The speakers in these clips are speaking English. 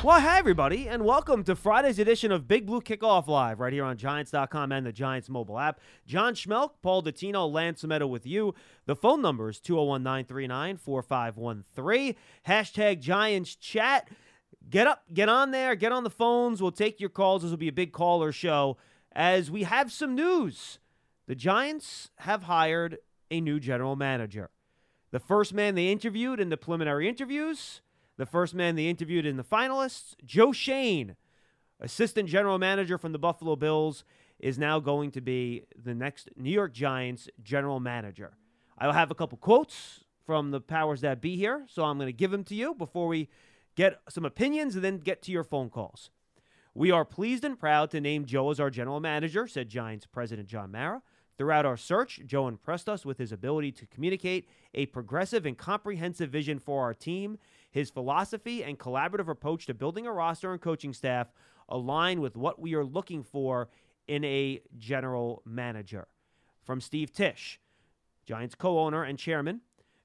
Well, hi, everybody, and welcome to Friday's edition of Big Blue Kickoff Live right here on Giants.com and the Giants mobile app. John Schmeelk, Paul Dottino, Lance Medow with you. The phone number is 201 939 4513. Hashtag Giants Chat. Get up, get on there, get on the phones. We'll take your calls. This will be a big caller show as we have some news. The Giants have hired a new general manager. The first man they interviewed in the preliminary interviews, the first man they interviewed in the finalists, Joe Schoen, assistant general manager from the Buffalo Bills, is now going to be the next New York Giants general manager. I'll have a couple quotes from the powers that be here, so I'm going to give them to you before we get some opinions and then get to your phone calls. We are pleased and proud to name Joe as our general manager, said Giants President John Mara. Throughout our search, Joe impressed us with his ability to communicate a progressive and comprehensive vision for our team. His philosophy and collaborative approach to building a roster and coaching staff align with what we are looking for in a general manager. From Steve Tisch, Giants co owner and chairman.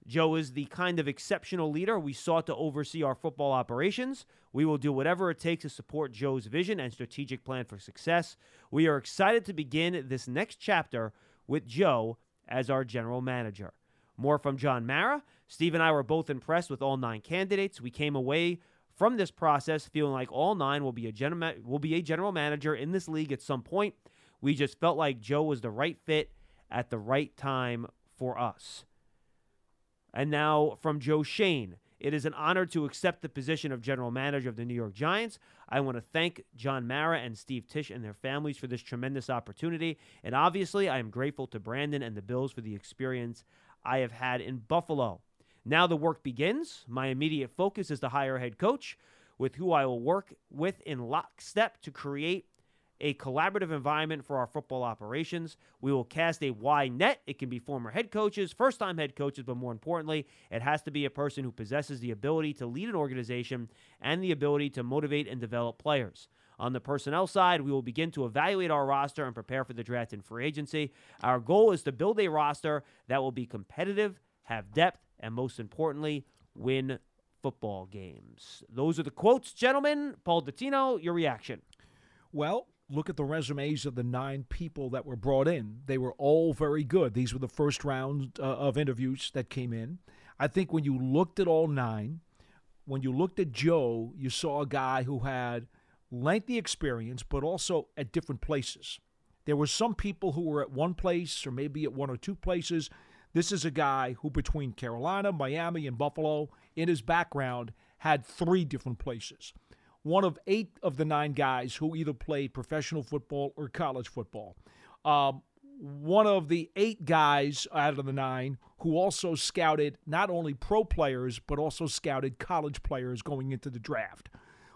Joe is the kind of exceptional leader we sought to oversee our football operations. We will do whatever it takes to support Joe's vision and strategic plan for success. We are excited to begin this next chapter with Joe as our general manager. More from John Mara. Steve and I were both impressed with all nine candidates. We came away from this process feeling like all nine will be a general will be a general manager in this league at some point. We just felt like Joe was the right fit at the right time for us. And now from Joe Schoen. It is an honor to accept the position of general manager of the New York Giants. I want to thank John Mara and Steve Tisch and their families for this tremendous opportunity. And obviously, I am grateful to Brandon and the Bills for the experience I have had in Buffalo. Now the work begins. My immediate focus is to hire a head coach with who I will work with in lockstep to create a collaborative environment for our football operations. We will cast a wide net. It can be former head coaches, first time head coaches, but more importantly, it has to be a person who possesses the ability to lead an organization and the ability to motivate and develop players. On the personnel side, we will begin to evaluate our roster and prepare for the draft and free agency. Our goal is to build a roster that will be competitive, have depth, and most importantly, win football games. Those are the quotes, gentlemen. Paul Dottino, your reaction. Well, look at the resumes of the nine people that were brought in. They were all very good. These were the first round uh, of interviews that came in. I think when you looked at all nine, when you looked at Joe, you saw a guy who had lengthy experience, but also at different places. There were some people who were at one place or maybe at one or two places. This is a guy who, between Carolina, Miami, and Buffalo, in his background, had three different places one of eight of the nine guys who either played professional football or college football. Um, one of the eight guys out of the nine who also scouted not only pro players, but also scouted college players going into the draft.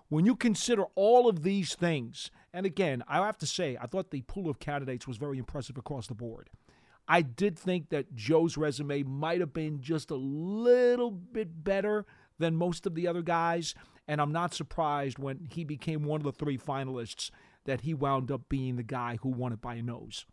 When you consider all of these things, and again, I have to say, I thought the pool of candidates was very impressive across the board. I did think that Joe's resume might have been just a little bit better than most of the other guys. And I'm not surprised when he became one of the three finalists that he wound up being the guy who won it by a nose.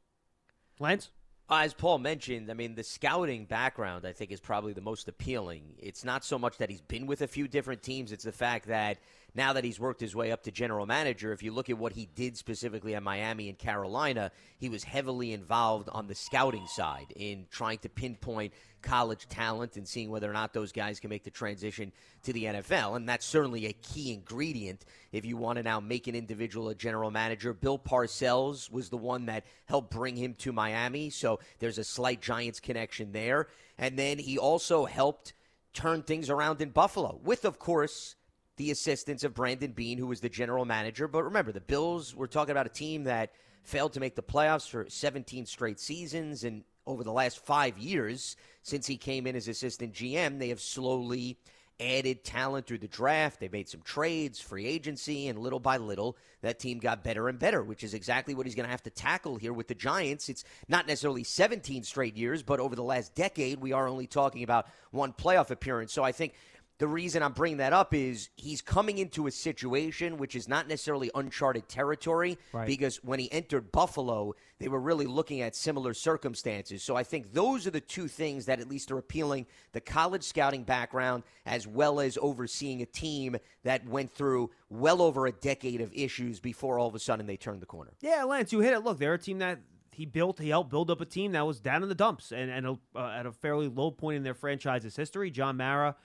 Lance? Uh, as Paul mentioned, I mean, the scouting background, I think, is probably the most appealing. It's not so much that he's been with a few different teams, it's the fact that now that he's worked his way up to general manager, if you look at what he did specifically at Miami and Carolina, he was heavily involved on the scouting side in trying to pinpoint college talent and seeing whether or not those guys can make the transition to the NFL. And that's certainly a key ingredient if you want to now make an individual a general manager. Bill Parcells was the one that helped bring him to Miami, so there's a slight Giants connection there. And then he also helped turn things around in Buffalo with, of course, the assistance of Brandon Beane, who was the general manager. But remember, the Bills, we're talking about a team that failed to make the playoffs for 17 straight seasons. And over the last five years, since he came in as assistant GM, they have slowly added talent through the draft. They made some trades, free agency, and little by little, that team got better and better, which is exactly what he's going to have to tackle here with the Giants. It's not necessarily 17 straight years, but over the last decade, we are only talking about one playoff appearance. So I think the reason I'm bringing that up is he's coming into a situation which is not necessarily uncharted territory Right. because when he entered Buffalo, they were really looking at similar circumstances. So I think those are the two things that at least are appealing the college scouting background as well as overseeing a team that went through well over a decade of issues before all of a sudden they turned the corner. Yeah, Lance, you hit it. Look, they're a team that he built. He helped build up a team that was down in the dumps and, and a, uh, at a fairly low point in their franchise's history. John Mara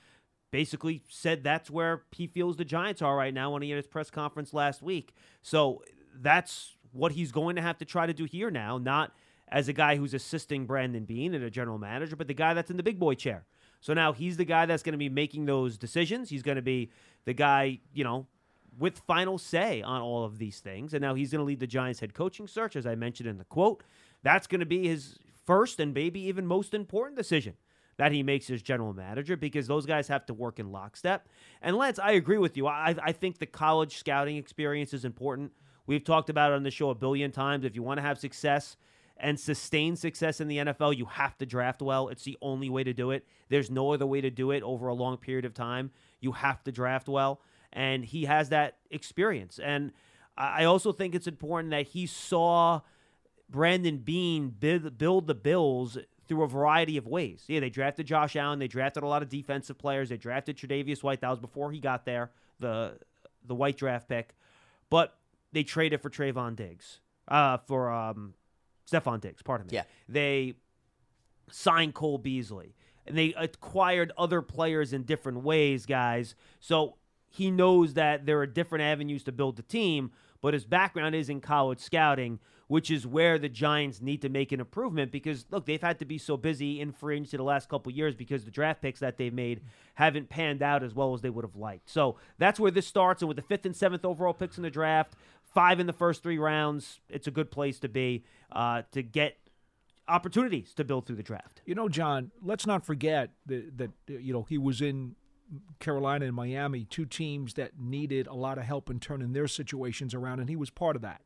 basically said that's where he feels the Giants are right now when he had his press conference last week. So that's what he's going to have to try to do here now, not as a guy who's assisting Brandon Beane and a general manager, but the guy that's in the big boy chair. So now he's the guy that's going to be making those decisions. He's going to be the guy, you know, with final say on all of these things. And now he's going to lead the Giants head coaching search, as I mentioned in the quote. That's going to be his first and maybe even most important decision that he makes as general manager because those guys have to work in lockstep. And Lance, I agree with you. I, I think the college scouting experience is important. We've talked about it on the show a billion times. If you want to have success and sustain success in the NFL, you have to draft well. It's the only way to do it. There's no other way to do it over a long period of time. You have to draft well. And he has that experience. And I also think it's important that he saw Brandon Beane build the Bills through a variety of ways. Yeah, they drafted Josh Allen. They drafted a lot of defensive players. They drafted Tre'Davious White. That was before he got there, the the white draft pick. But they traded for Trevon Diggs, uh, for um, Stephon Diggs. Pardon me. Yeah. They signed Cole Beasley. And they acquired other players in different ways, guys. So he knows that there are different avenues to build the team, but his background is in college scouting, which is where the Giants need to make an improvement because look, they've had to be so busy in free agency the last couple years because the draft picks that they've made haven't panned out as well as they would have liked. So that's where this starts, and with the fifth and seventh overall picks in the draft, five in the first three rounds, it's a good place to be uh, to get opportunities to build through the draft. You know, John, let's not forget that, that you know he was in Carolina and Miami, two teams that needed a lot of help in turning their situations around, and he was part of that.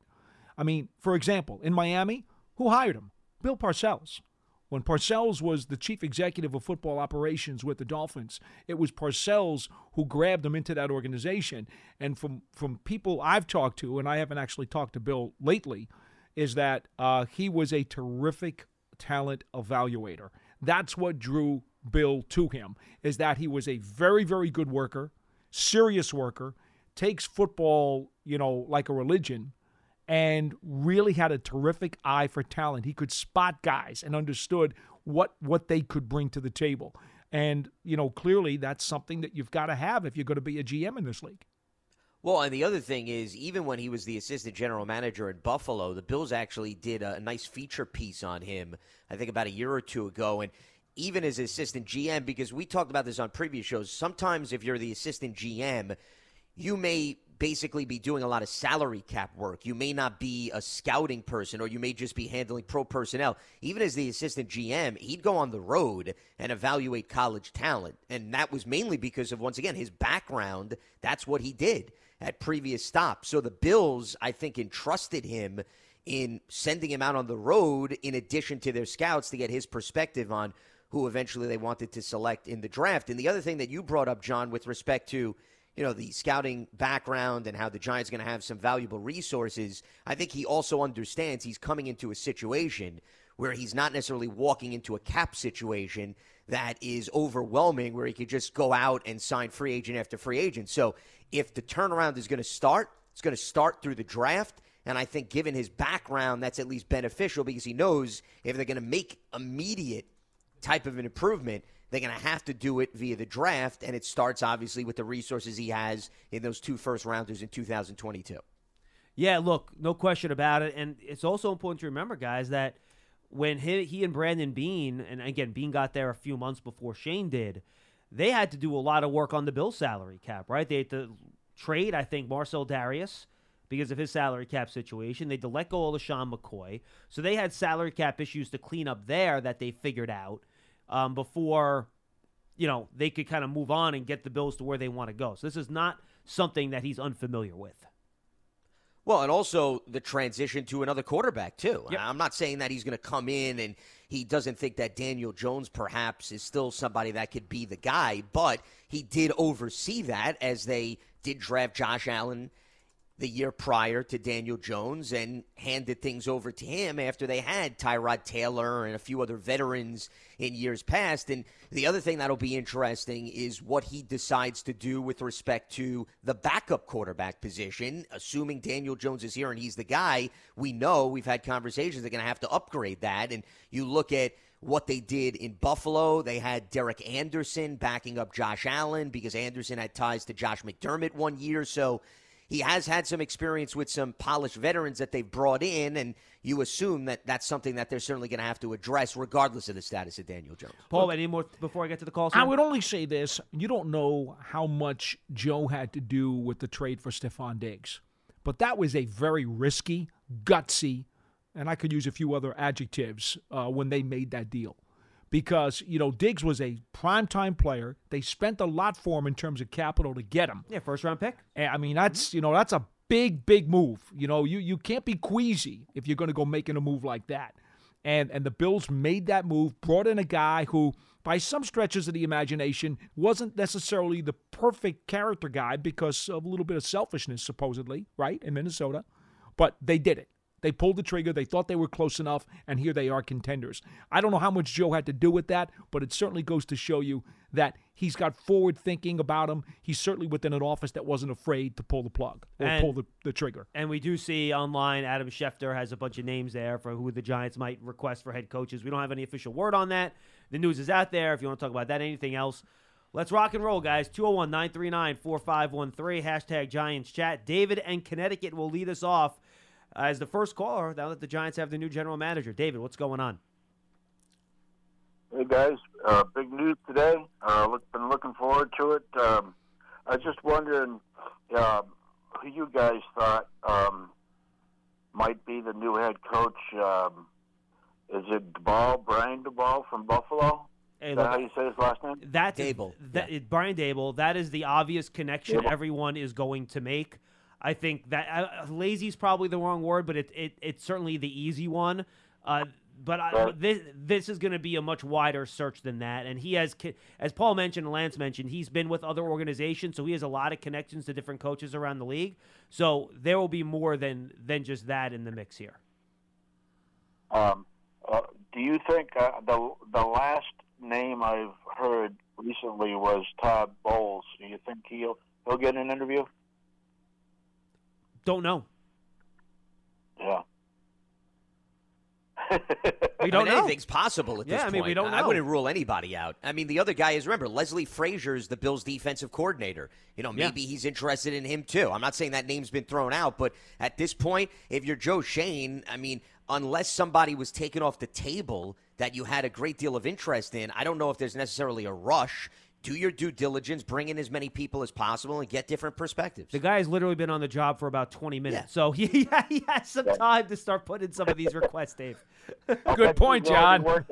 I mean, for example, in Miami, who hired him? Bill Parcells. When Parcells was the chief executive of football operations with the Dolphins, it was Parcells who grabbed him into that organization. And from from people I've talked to, and I haven't actually talked to Bill lately, is that uh, he was a terrific talent evaluator. That's what drew Bill to him. Is that he was a very very good worker, serious worker, takes football you know like a religion and really had a terrific eye for talent. He could spot guys and understood what what they could bring to the table. And you know, clearly that's something that you've got to have if you're going to be a GM in this league. Well, and the other thing is, even when he was the assistant general manager at Buffalo, the Bills actually did a, nice feature piece on him, I think about a year or two ago. And even as assistant GM, because we talked about this on previous shows, sometimes if you're the assistant GM, you may basically be doing a lot of salary cap work. You may not be a scouting person, or you may just be handling pro personnel. Even as the assistant GM, he'd go on the road and evaluate college talent. And that was mainly because of, once again, his background. That's what he did at previous stops. So the Bills, I think, entrusted him in sending him out on the road in addition to their scouts to get his perspective on who eventually they wanted to select in the draft. And the other thing that you brought up, John, with respect to you know the scouting background and how the Giants going to have some valuable resources. I think he also understands he's coming into a situation where he's not necessarily walking into a cap situation that is overwhelming, where he could just go out and sign free agent after free agent. So if the turnaround is going to start, it's going to start through the draft. And I think, given his background, that's at least beneficial because he knows if they're going to make immediate type of an improvement, they're going to have to do it via the draft, and it starts obviously with the resources he has in those two first rounders in 2022. Yeah, look, no question about it. And it's also important to remember, guys, that when he, he and Brandon Beane, and again, Beane got there a few months before Schoen did, they had to do a lot of work on the bill salary cap, right? They had to trade, I think, Marcell Dareus because of his salary cap situation. They had to let go of LeSean McCoy. So they had salary cap issues to clean up there that they figured out um, before you know, they could kind of move on and get the Bills to where they want to go. So this is not something that he's unfamiliar with. Well, and also the transition to another quarterback too. Yep. I'm not saying that he's going to come in and he doesn't think that Daniel Jones perhaps is still somebody that could be the guy, but he did oversee that as they did draft Josh Allen the year prior to Daniel Jones and handed things over to him after they had Tyrod Taylor and a few other veterans in years past. And the other thing that'll be interesting is what he decides to do with respect to the backup quarterback position. Assuming Daniel Jones is here and he's the guy, we know we've had conversations they're going to have to upgrade that. And you look at what they did in Buffalo. They had Derek Anderson backing up Josh Allen because Anderson had ties to Josh McDermott one year. So he has had some experience with some polished veterans that they've brought in, and you assume that that's something that they're certainly going to have to address, regardless of the status of Daniel Jones. Paul, any more before I get to the call? I would only say this: you don't know how much Joe had to do with the trade for Stephon Diggs, but that was a very risky, gutsy, and I could use a few other adjectives uh, when they made that deal. Because you know Diggs was a primetime player. They spent a lot for him in terms of capital to get him. yeah, first round pick. And, I mean, that's mm-hmm. you know that's a big, big move. You know, you you can't be queasy if you're going to go making a move like that. And and the Bills made that move, brought in a guy who, by some stretches of the imagination, wasn't necessarily the perfect character guy because of a little bit of selfishness, supposedly, right in Minnesota. But they did it. They pulled the trigger. They thought they were close enough, and here they are contenders. I don't know how much Joe had to do with that, but it certainly goes to show you that he's got forward thinking about him. He's certainly within an office that wasn't afraid to pull the plug or And- pull the, the trigger. And we do see online Adam Schefter has a bunch of names there for who the Giants might request for head coaches. We don't have any official word on that. The news is out there. If you want to talk about that, anything else, let's rock and roll, guys. 201 939 4513, hashtag Giants chat. David and Connecticut will lead us off as the first caller now that the Giants have the new general manager. David, what's going on? Hey guys, uh, big news today. Uh, look, been looking forward to it. Um, I was just wondering uh, who you guys thought um, might be the new head coach. Um, is it DeBall, Brian DeBall from Buffalo? Hey, Is that look, how you say his last name? That's Daboll, That, yeah. Brian Daboll. That is the obvious connection Daboll. everyone is going to make. I think that uh, lazy is probably the wrong word, but it, it it's certainly the easy one. Uh, but I, this this is going to be a much wider search than that. And he has, as Paul mentioned and Lance mentioned, he's been with other organizations, so he has a lot of connections to different coaches around the league. So there will be more than than just that in the mix here. Um, uh, do you think uh, the the last name I've heard recently was Todd Bowles? Do you think he'll he'll get an interview? Don't know. Yeah. We don't I mean, know. anything's possible at this Yeah, I point. mean, we don't I wouldn't rule anybody out. I mean, the other guy is remember Leslie Frazier is the Bills' defensive coordinator. You know, Yeah. maybe he's interested in him too. I'm not saying that name's been thrown out, but at this point, if you're Joe Schoen, I mean, unless somebody was taken off the table that you had a great deal of interest in, I don't know if there's necessarily a rush. Do your due diligence, bring in as many people as possible, and get different perspectives. The guy's literally been on the job for about 20 minutes. Yeah. So he, he has some time to start putting some of these requests, Dave. Good point, John. It.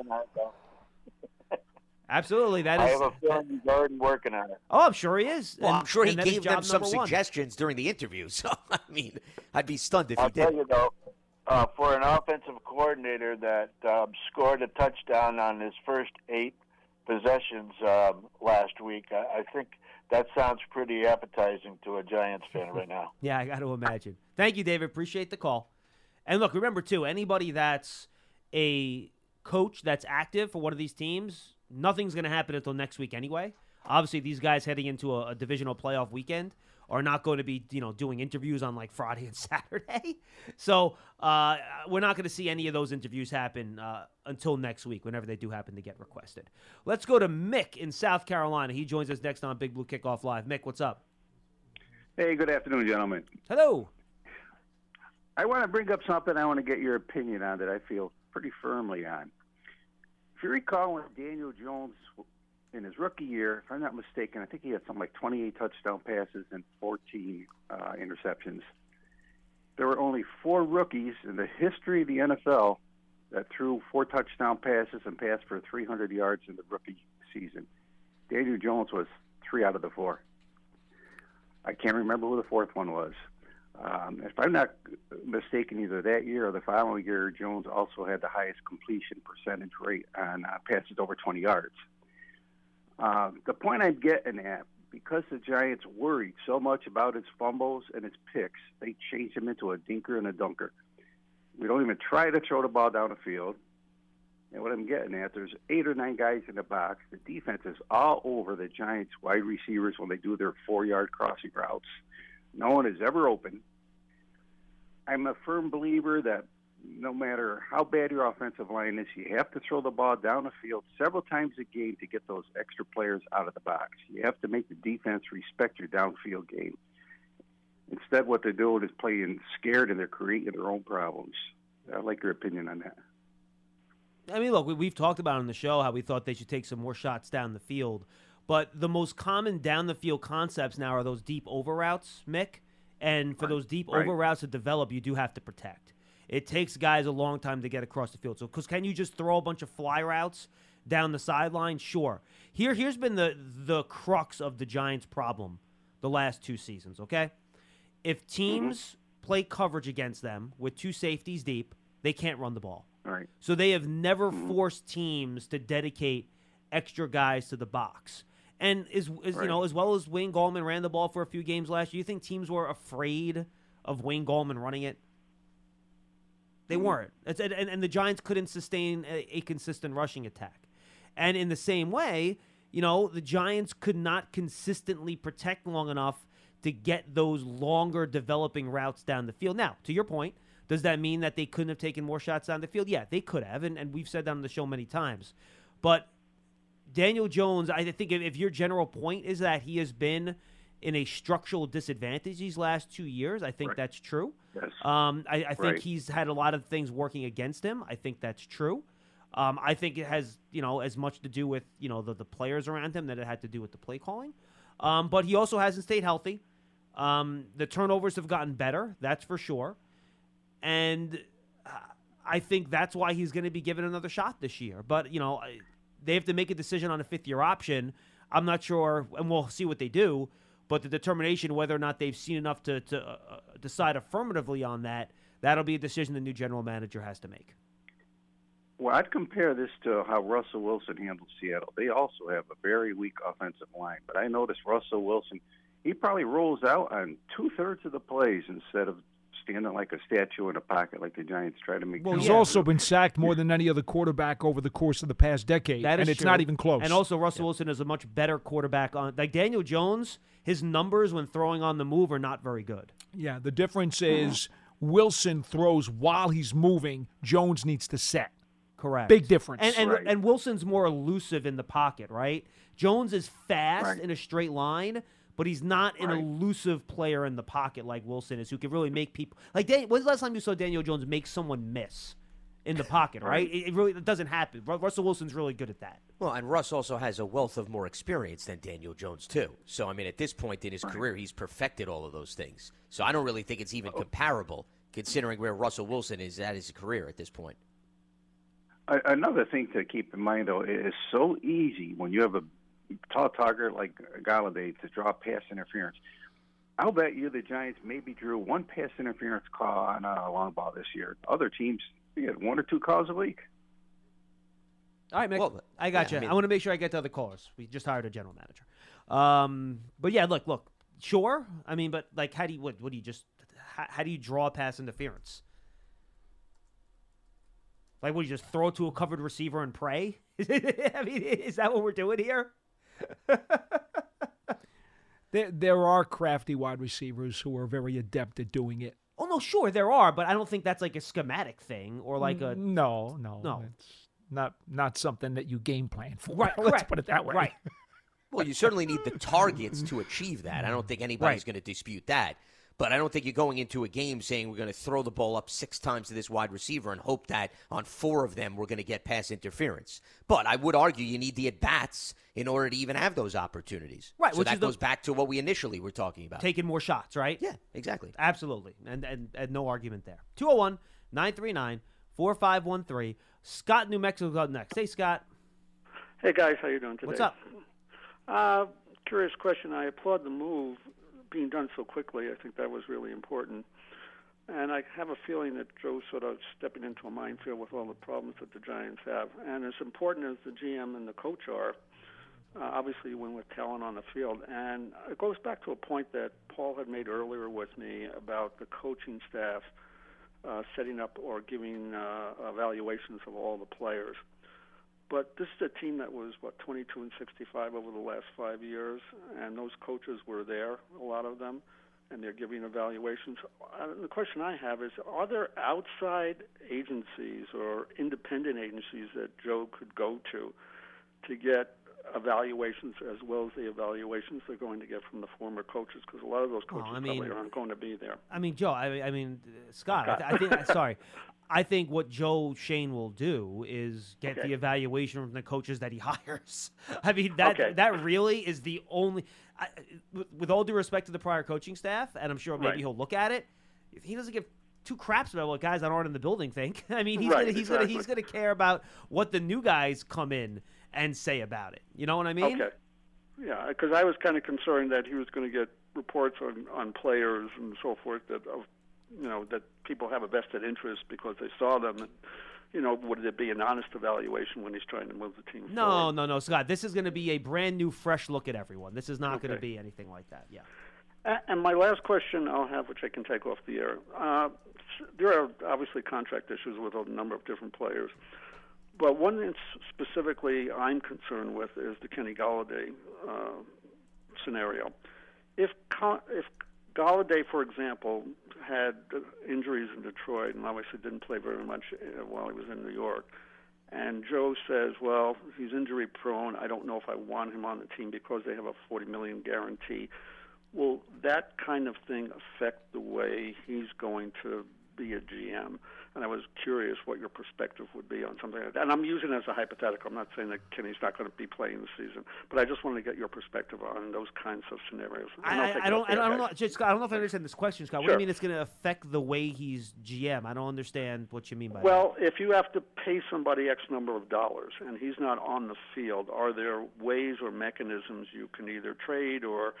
Absolutely. That I is. have a feeling he's already working on it. oh, I'm sure he is. well, And- I'm sure he and that is gave them some number one. suggestions during the interview. So, I mean, I'd be stunned if I'll he did. tell you though, uh, for an offensive coordinator that um, scored a touchdown on his first eight possessions um, last week, I, I think that sounds pretty appetizing to a Giants fan right now. Yeah, I got to imagine. Thank you, David. Appreciate the call. And look, remember too, anybody that's a coach that's active for one of these teams, nothing's going to happen until next week anyway. Obviously, these guys heading into a, a divisional playoff weekend are not going to be, you know, doing interviews on like Friday and Saturday. So uh, we're not going to see any of those interviews happen uh, until next week, whenever they do happen to get requested. Let's go to Mick in South Carolina. He joins us next on Big Blue Kickoff Live. Mick, what's up? Hey, good afternoon, gentlemen. Hello. I want to bring up something I want to get your opinion on that I feel pretty firmly on. If you recall when Daniel Jones, in his rookie year, if I'm not mistaken, I think he had something like 28 touchdown passes and 14 uh, interceptions. There were only four rookies in the history of the NFL that threw four touchdown passes and passed for 300 yards in the rookie season. Daniel Jones was three out of the four. I can't remember who the fourth one was. Um, if I'm not mistaken, either that year or the following year, Jones also had the highest completion percentage rate on uh, passes over 20 yards. Uh, the point I'm getting at, because the Giants worried so much about his fumbles and his picks, they changed him into a dinker and a dunker. We don't even try to throw the ball down the field. And what I'm getting at, there's eight or nine guys in the box. The defense is all over the Giants wide receivers when they do their four yard crossing routes. No one is ever open. I'm a firm believer that no matter how bad your offensive line is, you have to throw the ball down the field several times a game to get those extra players out of the box. You have to make the defense respect your downfield game. Instead, what they're doing is playing scared and they're creating their own problems. I'd like your opinion on that. I mean, look, we, we've talked about on the show how we thought they should take some more shots down the field. But the most common down the field concepts now are those deep over routes, Mick. And for those deep Right. over routes to develop, you do have to protect. It takes guys a long time to get across the field. So, because can you just throw a bunch of fly routes down the sideline? Sure. Here, here's been the the crux of the Giants' problem the last two seasons. Okay, if teams play coverage against them with two safeties deep, they can't run the ball. Right. So they have never mm-hmm. forced teams to dedicate extra guys to the box. And as, as you know, as well as Wayne Gallman ran the ball for a few games last year, you think teams were afraid of Wayne Gallman running it? They mm-hmm. weren't. It's, and, and the Giants couldn't sustain a, a consistent rushing attack. And in the same way, you know, the Giants could not consistently protect long enough to get those longer developing routes down the field. Now, to your point, does that mean that they couldn't have taken more shots down the field? Yeah, they could have, and, and we've said that on the show many times. But Daniel Jones, I think if, if your general point is that he has been in a structural disadvantage these last two years, I think Right. that's true. Yes. Um, I, I think Right. he's had a lot of things working against him. I think that's true. Um, I think it has, you know, as much to do with you know the, the players around him that it had to do with the play calling. Um, but he also hasn't stayed healthy. Um, the turnovers have gotten better, that's for sure. And uh, I think that's why he's going to be given another shot this year. But you know, they have to make a decision on a fifth year option. I'm not sure, and we'll see what they do. But the determination whether or not they've seen enough to, to uh, uh, decide affirmatively on that, that'll be a decision the new general manager has to make. Well, I'd compare this to how Russell Wilson handled Seattle. They also have a very weak offensive line, but I noticed Russell Wilson, he probably rolls out on two thirds of the plays instead of standing like a statue in a pocket like the Giants try to make. Well, he's do. also been sacked more than any other quarterback over the course of the past decade, That is and it's true. not even close. And also, Russell Wilson is a much better quarterback on like Daniel Jones. His numbers when throwing on the move are not very good. yeah, the difference is Wilson throws while he's moving. Jones needs to set. Correct. Big difference. And and, Right. and Wilson's more elusive in the pocket, right? Jones is fast Right. in a straight line, but he's not an Right. elusive player in the pocket like Wilson is, who can really make people like. Dan, when's the last time you saw Daniel Jones make someone miss in the pocket? Right? It, it really it doesn't happen. Russell Wilson's really good at that. Well, and Russ also has a wealth of more experience than Daniel Jones too. So I mean, at this point in his career, he's perfected all of those things. So I don't really think it's even oh. comparable, considering where Russell Wilson is at his career at this point. Another thing to keep in mind, though, it is so easy when you have a tall target like Golladay to draw pass interference. I'll bet you the Giants maybe drew one pass interference call on a long ball this year. Other teams they get one or two calls a week. All right, Mick. Well, I got yeah, you. I I, want to make sure I get to other callers. We just hired a general manager. Um, but yeah, look, look. Sure. I mean, but like, how do you what? What do you just? How, how do you draw pass interference? Like, would you just throw it to a covered receiver and pray? I mean, is that what we're doing here? there, there are crafty wide receivers who are very adept at doing it. Oh no, sure there are, but I don't think that's like a schematic thing or like a No, no, No. It's not not something that you game plan for. right. Let's correct, put it that way. Right. Well, you certainly need the targets to achieve that. I don't think anybody's Right. going to dispute that. But I don't think you're going into a game saying we're going to throw the ball up six times to this wide receiver and hope that on four of them we're going to get pass interference. But I would argue you need the at bats in order to even have those opportunities. Right, So which that is the- goes back to what we initially were talking about. Taking more shots, right? yeah, exactly. Absolutely. And, and, and no argument there. 201 939 4513. Scott, New Mexico, up next. Hey, Scott. Hey guys, how you doing today? What's up? Uh, curious question. I applaud the move being done so quickly. I think that was really important. And I have a feeling that Joe's sort of stepping into a minefield with all the problems that the Giants have. And as important as the GM and the coach are, uh, obviously when with talent on the field. And it goes back to a point that Paul had made earlier with me about the coaching staff uh, setting up or giving uh, evaluations of all the players. But this is a team that was what 22 and 65 over the last five years, and those coaches were there, a lot of them, and they're giving evaluations. Uh, the question I have is: Are there outside agencies or independent agencies that Joe could go to to get evaluations as well as the evaluations they're going to get from the former coaches? Because a lot of those coaches I mean- probably aren't going to be there. I mean, Joe. I, I mean, uh, Scott. I, th- I think. sorry. I think what Joe Schoen will do is get Okay. the evaluation from the coaches that he hires. I mean, that Okay. that really is the only. I, with, with all due respect to the prior coaching staff, and I'm sure maybe Right. he'll look at it. He doesn't give two craps about what guys that aren't in the building think. I mean, he's Right, gonna he's gonna he's gonna care about what the new guys come in and say about it. You know what I mean? Okay. Yeah, because I was kind of concerned that he was going to get reports on on players and so forth that of you know that people have a vested interest because they saw them. And, you know, would it be an honest evaluation when he's trying to move the team? No, forward? no, no, Scott. This is going to be a brand new, fresh look at everyone. This is not going to be anything like that. Yeah. And my last question I'll have, which I can take off the air. Uh, there are obviously contract issues with a number of different players, but one specifically I'm concerned with is the Kenny Golladay uh, scenario. If if Golladay, for example, had injuries in Detroit and obviously didn't play very much uh, while he was in New York, and Joe says, "Well, he's injury prone. I don't know if I want him on the team because they have a 40 million guarantee." Will that kind of thing affect the way he's going to be a GM? And I was curious what your perspective would be on something like that. And I'm using it as a hypothetical. I'm not saying that Kenny's not going to be playing the season, but I just wanted to get your perspective on those kinds of scenarios. And I'll I, take I don't. I don't know. Just, Scott, I don't know if I understand this question, Scott. What do you mean it's going to affect the way he's GM? I don't understand what you mean by that. Well, if you have to pay somebody X number of dollars and he's not on the field, are there ways or mechanisms you can either trade or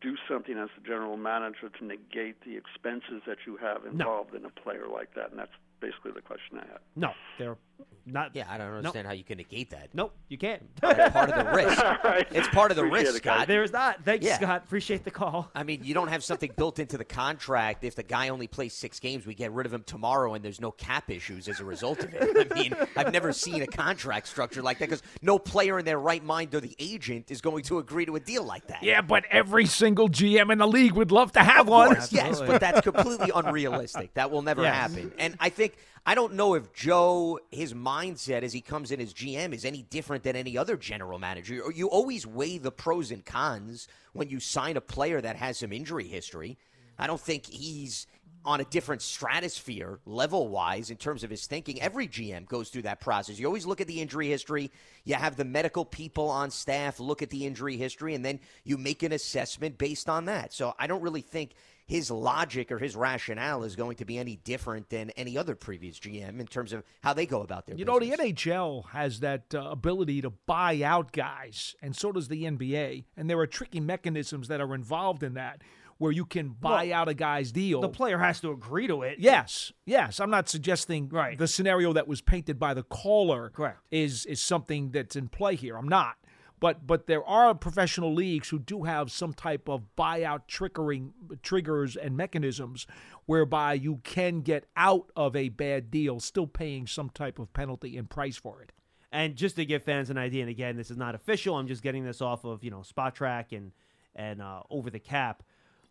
do something as the general manager to negate the expenses that you have involved in a player like that? And that's basically the question I had. No, they're not. Yeah, I don't understand how you can negate that. Nope, you can't. It's part of the risk. It's part of the Appreciate risk, it. Scott. There's not. Thanks, Yeah. Scott. Appreciate the call. I mean, you don't have something built into the contract. If the guy only plays six games, we get rid of him tomorrow, and there's no cap issues as a result of it. I mean, I've never seen a contract structure like that because no player in their right mind or the agent is going to agree to a deal like that. Yeah, but every single GM in the league would love to have Of one. course, yes, but that's completely unrealistic. That will never Yes. happen. And I think I don't know if Joe his mindset as he comes in as GM is any different than any other general manager. You- always weigh the pros and cons when you sign a player that has some injury history. I don't think he's on a different stratosphere level wise in terms of his thinking. Every GM goes through that process. You always look at the injury history. You have the medical people on staff look at the injury history, and then you make an assessment based on that. So I don't really think his logic or his rationale is going to be any different than any other previous GM in terms of how they go about their You know, the. NHL has that uh, ability to buy out guys, and so does the NBA. And there are tricky mechanisms that are involved in that where you can buy Well, out a guy's deal. The player has to agree to it. Yes, yes. I'm not suggesting Right. the scenario that was painted by the caller Correct. is is something that's in play here. I'm not. But but there are professional leagues who do have some type of buyout triggering triggers and mechanisms whereby you can get out of a bad deal still paying some type of penalty and price for it. And just to give fans an idea, and again, this is not official. I'm just getting this off of you know Spotrac and and uh, over the cap.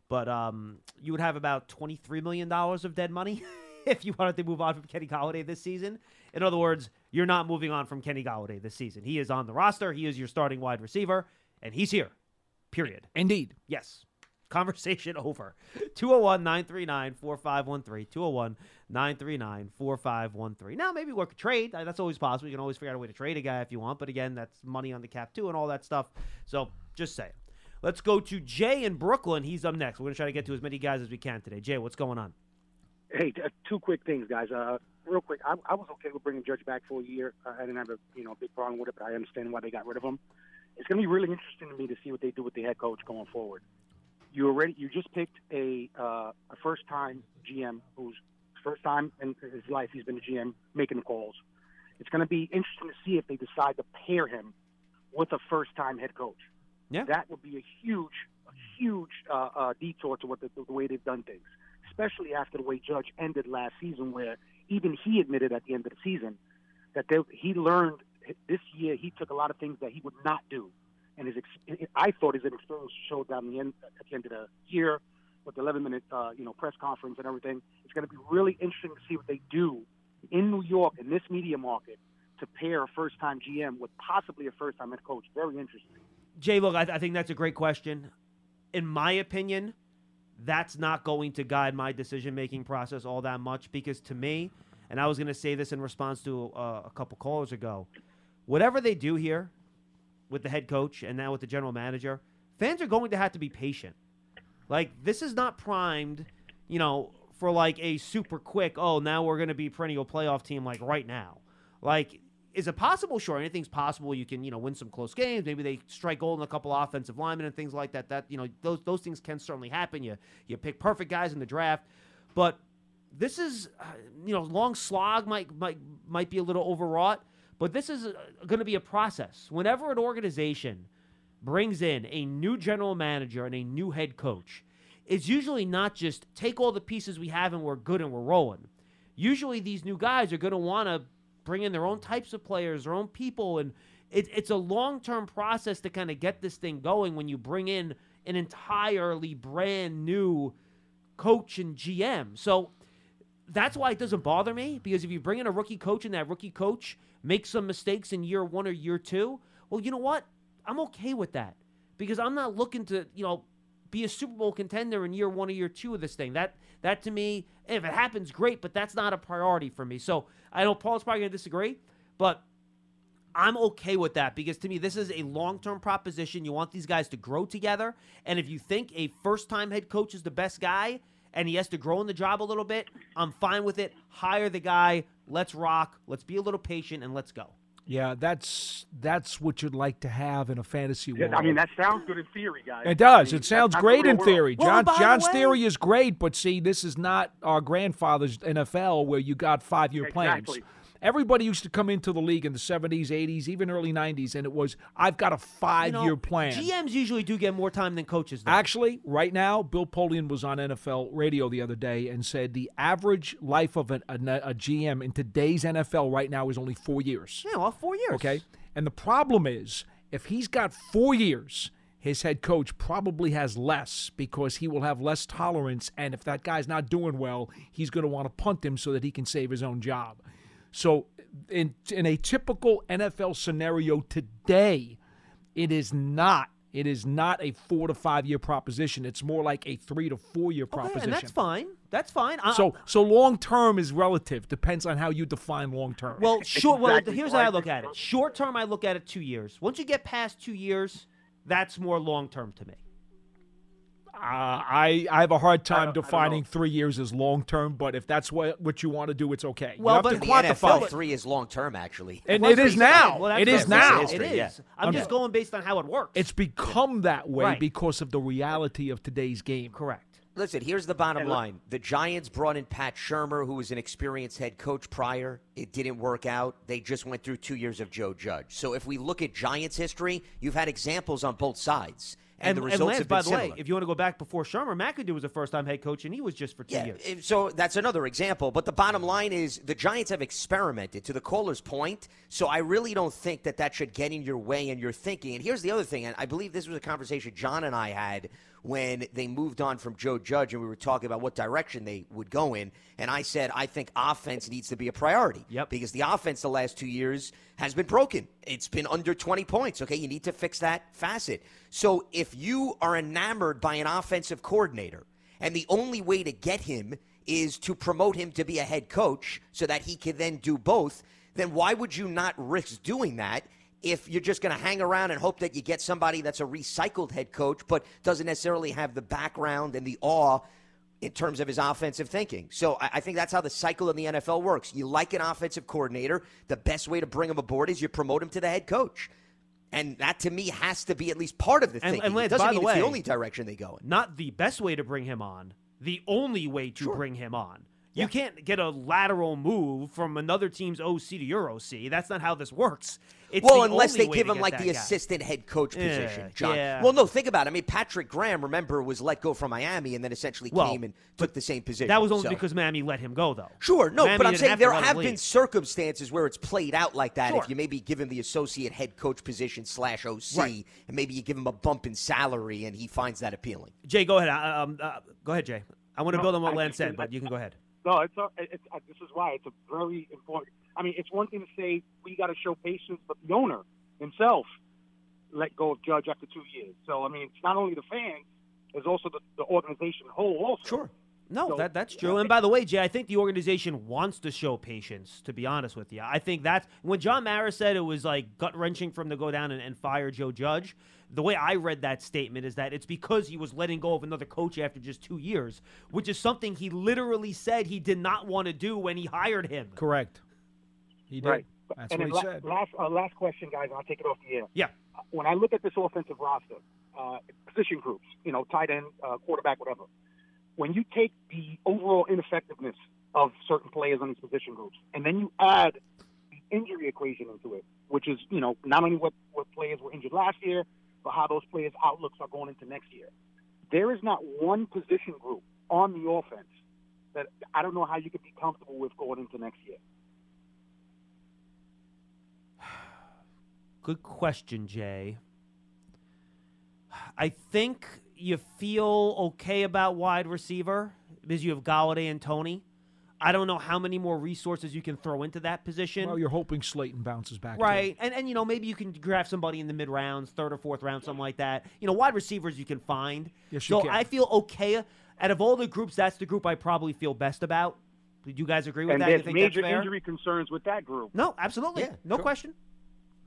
But um, you would have about twenty three million dollars of dead money if you wanted to move on from Kenny Golladay this season. In other words, you're not moving on from Kenny Golladay this season. He is on the roster. He is your starting wide receiver, and he's here. Period. Indeed. Yes. Conversation over. 201 939 4513. 201 939 4513. Now, maybe work a trade. That's always possible. You can always figure out a way to trade a guy if you want. But again, that's money on the cap, too, and all that stuff. So just say. Let's go to Jay in Brooklyn. He's up next. We're going to try to get to as many guys as we can today. Jay, what's going on? Hey, t- two quick things, guys. Uh, real quick, I, I was okay with bringing Judge back for a year. Uh, I didn't have a you know big problem with it, but I understand why they got rid of him. it's going to be really interesting to me to see what they do with the head coach going forward. You already you just picked a uh, a first time GM who's first time in his life he's been a GM making the calls. It's going to be interesting to see if they decide to pair him with a first time head coach. Yeah. That would be a huge, a huge uh, uh, detour to what the, the way they've done things, especially after the way Judge ended last season, where even he admitted at the end of the season that he learned this year he took a lot of things that he would not do, and his I thought his experience showed down the end at the end of the year with the 11 minute uh, you know press conference and everything. It's going to be really interesting to see what they do in New York in this media market to pair a first time GM with possibly a first time head coach. Very interesting. Jay, look, I, I think that's a great question. In my opinion, that's not going to guide my decision making process all that much because to me, and I was going to say this in response to uh, a couple callers ago, whatever they do here with the head coach and now with the general manager, fans are going to have to be patient. Like this is not primed, you know, for like a super quick. Oh, now we're going to be perennial playoff team like right now. Like, is it possible? Sure, anything's possible. You can you know win some close games. Maybe they strike gold in a couple offensive linemen and things like that. That you know those those things can certainly happen. You you pick perfect guys in the draft, but this is uh, you know long slog might might might be a little overwrought. But this is uh, going to be a process. Whenever an organization brings in a new general manager and a new head coach, it's usually not just take all the pieces we have and we're good and we're rolling. Usually, these new guys are going to want to bring in their own types of players, their own people, and it, it's a long term process to kind of get this thing going when you bring in an entirely brand new coach and GM. So that's why it doesn't bother me because if you bring in a rookie coach and that rookie coach makes some mistakes in year one or year two, well, you know what? I'm okay with that because I'm not looking to, you know, be a Super Bowl contender in year one or year two of this thing. That that to me, if it happens, great, but that's not a priority for me. So I know Paul's probably gonna disagree, but I'm okay with that because to me, this is a long term proposition. You want these guys to grow together. And if you think a first time head coach is the best guy and he has to grow in the job a little bit, I'm fine with it. Hire the guy. Let's rock. Let's be a little patient and let's go. Yeah, that's that's what you'd like to have in a fantasy world. Yeah, I mean, that sounds good in theory, guys. It does. I mean, It sounds great in theory. world. John by the John's way- theory is great, but see, this is not our grandfather's NFL where you got five year plans. Everybody used to come into the league in the 70s, 80s, even early 90s, and it was, I've got a You five know, year plan. GMs usually do get more time than coaches. Though. Actually, right now, Bill Polian was on NFL radio the other day and said the average life of an, a, a GM in today's NFL right now is only four years. yeah, well, four years. Okay. And the problem is, if he's got four years, his head coach probably has less because he will have less tolerance. And if that guy's not doing well, he's going to want to punt him so that he can save his own job. So, in, in a typical NFL scenario today, it is not. It is not a four to five year proposition. It's more like a three to four year proposition. Okay, proposition. and that's fine. That's fine. I- So, so long term is relative. Depends on how you define long term. Well, short. Well, Exactly. here's how I I look at it. Short term, I look at it two years. Once you get past two years, that's more long term to me. Uh, I I have a hard time don't- I don't defining three years as long term, but if that's what what you want to do, it's okay. Well, you have but to quantify NFL, it. three is long term, actually. and Well, it that's is what I'm saying. now. Well, that's it what is I'm now. saying. It History, is. yeah. I'm Okay. just going based on how it works. It's become that way Right. because of the reality of today's game. correct. Listen, here's the bottom look- line. The Giants brought in Pat Shurmur, who was an experienced head coach prior. It didn't work out. They just went through two years of Joe Judge. So if we look at Giants history, you've had examples on both sides. And, the results Lance, have been by the similar. way, if you want to go back before Shurmur, McAdoo was a first time head coach, and he was just for two Yeah, years. so that's another example. But the bottom line is the Giants have experimented to the caller's point. So I really don't think that that should get in your way in your thinking. And here's the other thing, and I believe this was a conversation John and I had when they moved on from Joe Judge and we were talking about what direction they would go in. And I said, I think offense needs to be a priority. Yep. Because the offense the last two years has been broken. It's been under 20 points. Okay, you need to fix that facet. So if you are enamored by an offensive coordinator, and the only way to get him is to promote him to be a head coach so that he can then do both, then why would you not risk doing that if you're just going to hang around and hope that you get somebody that's a recycled head coach but doesn't necessarily have the background and the awe in terms of his offensive thinking. So I, I think that's how the cycle in the NFL works. You like an offensive coordinator, the best way to bring him aboard is you promote him to the head coach. And that to me has to be at least part of the thing. and Lance, it doesn't by mean the it's way- the only direction they go in. Not the best way to bring him on, the only way to bring him on. You can't get a lateral move from another team's OC to your OC. That's not how this works. It's well, the unless only they way give him like the guy. assistant head coach Yeah, position, John. yeah. Well, no, think about it. I mean, Patrick Graham, remember, was let go from Miami and then essentially Well, came and took the same position. That was only so- because Miami let him go, though. Sure, no, Miami but I'm saying have there have been circumstances where it's played out like that. Sure. If you maybe give him the associate head coach position slash OC, Right. and maybe you give him a bump in salary, and he finds that appealing. Jay, go ahead. Uh, Um, uh, go ahead, Jay. I want to No, build on what I- Lance said, but you can go ahead. No, it's, uh, it's uh, this is why it's a very important. I mean, it's one thing to say we got to show patience, but the owner himself let go of Judge after two years. So I mean, it's not only the fans, it's also the, the organization whole. Also, sure. No, So- that that's true. And by the way, Jay, I think the organization wants to show patience. To be honest with you, I think that's when John Mara said it was like gut wrenching for him to go down and, and fire Joe Judge. The way I read that statement is that it's because he was letting go of another coach after just two years, which is something he literally said he did not want to do when he hired him. Correct. He did. Right. That's and what he then la- said. Last uh, last question, guys, and I'll take it off the air. Yeah. When I look at this offensive roster, uh, position groups, you know, tight end, uh, quarterback, whatever. When you take the overall ineffectiveness of certain players on these position groups, and then you add the injury equation into it, which is, you know, not only what, what players were injured last year, but how those players' outlooks are going into next year. There is not one position group on the offense that I don't know how you could be comfortable with going into next year. Good question, Jay. I think you feel okay about wide receiver because you have Golladay and Toney. I don't know how many more resources you can throw into that position. Well, you're hoping Slayton bounces back. Right. And and you know, maybe you can draft somebody in the mid rounds, third or fourth round, something like that. You know, wide receivers you can find. Yes, you so can. I feel okay. Out of all the groups, that's the group I probably feel best about. Do you guys agree with and that? You there's think major that's fair? injury concerns with that group. No, absolutely. Yeah, no sure. question.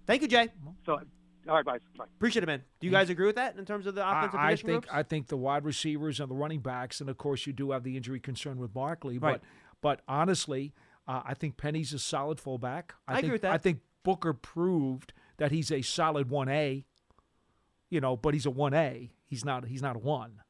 Thank you, Jay. So, all right, guys. Bye. Appreciate it, man. Do you guys agree with that in terms of the I, offensive I position think groups? I think the wide receivers and the running backs, and of course you do have the injury concern with Barkley. Right. But but honestly, uh, I think Penny's a solid fullback. I think, agree with that. I think Booker proved that he's a solid one A. You know, but he's a one A. He's not. He's not a one.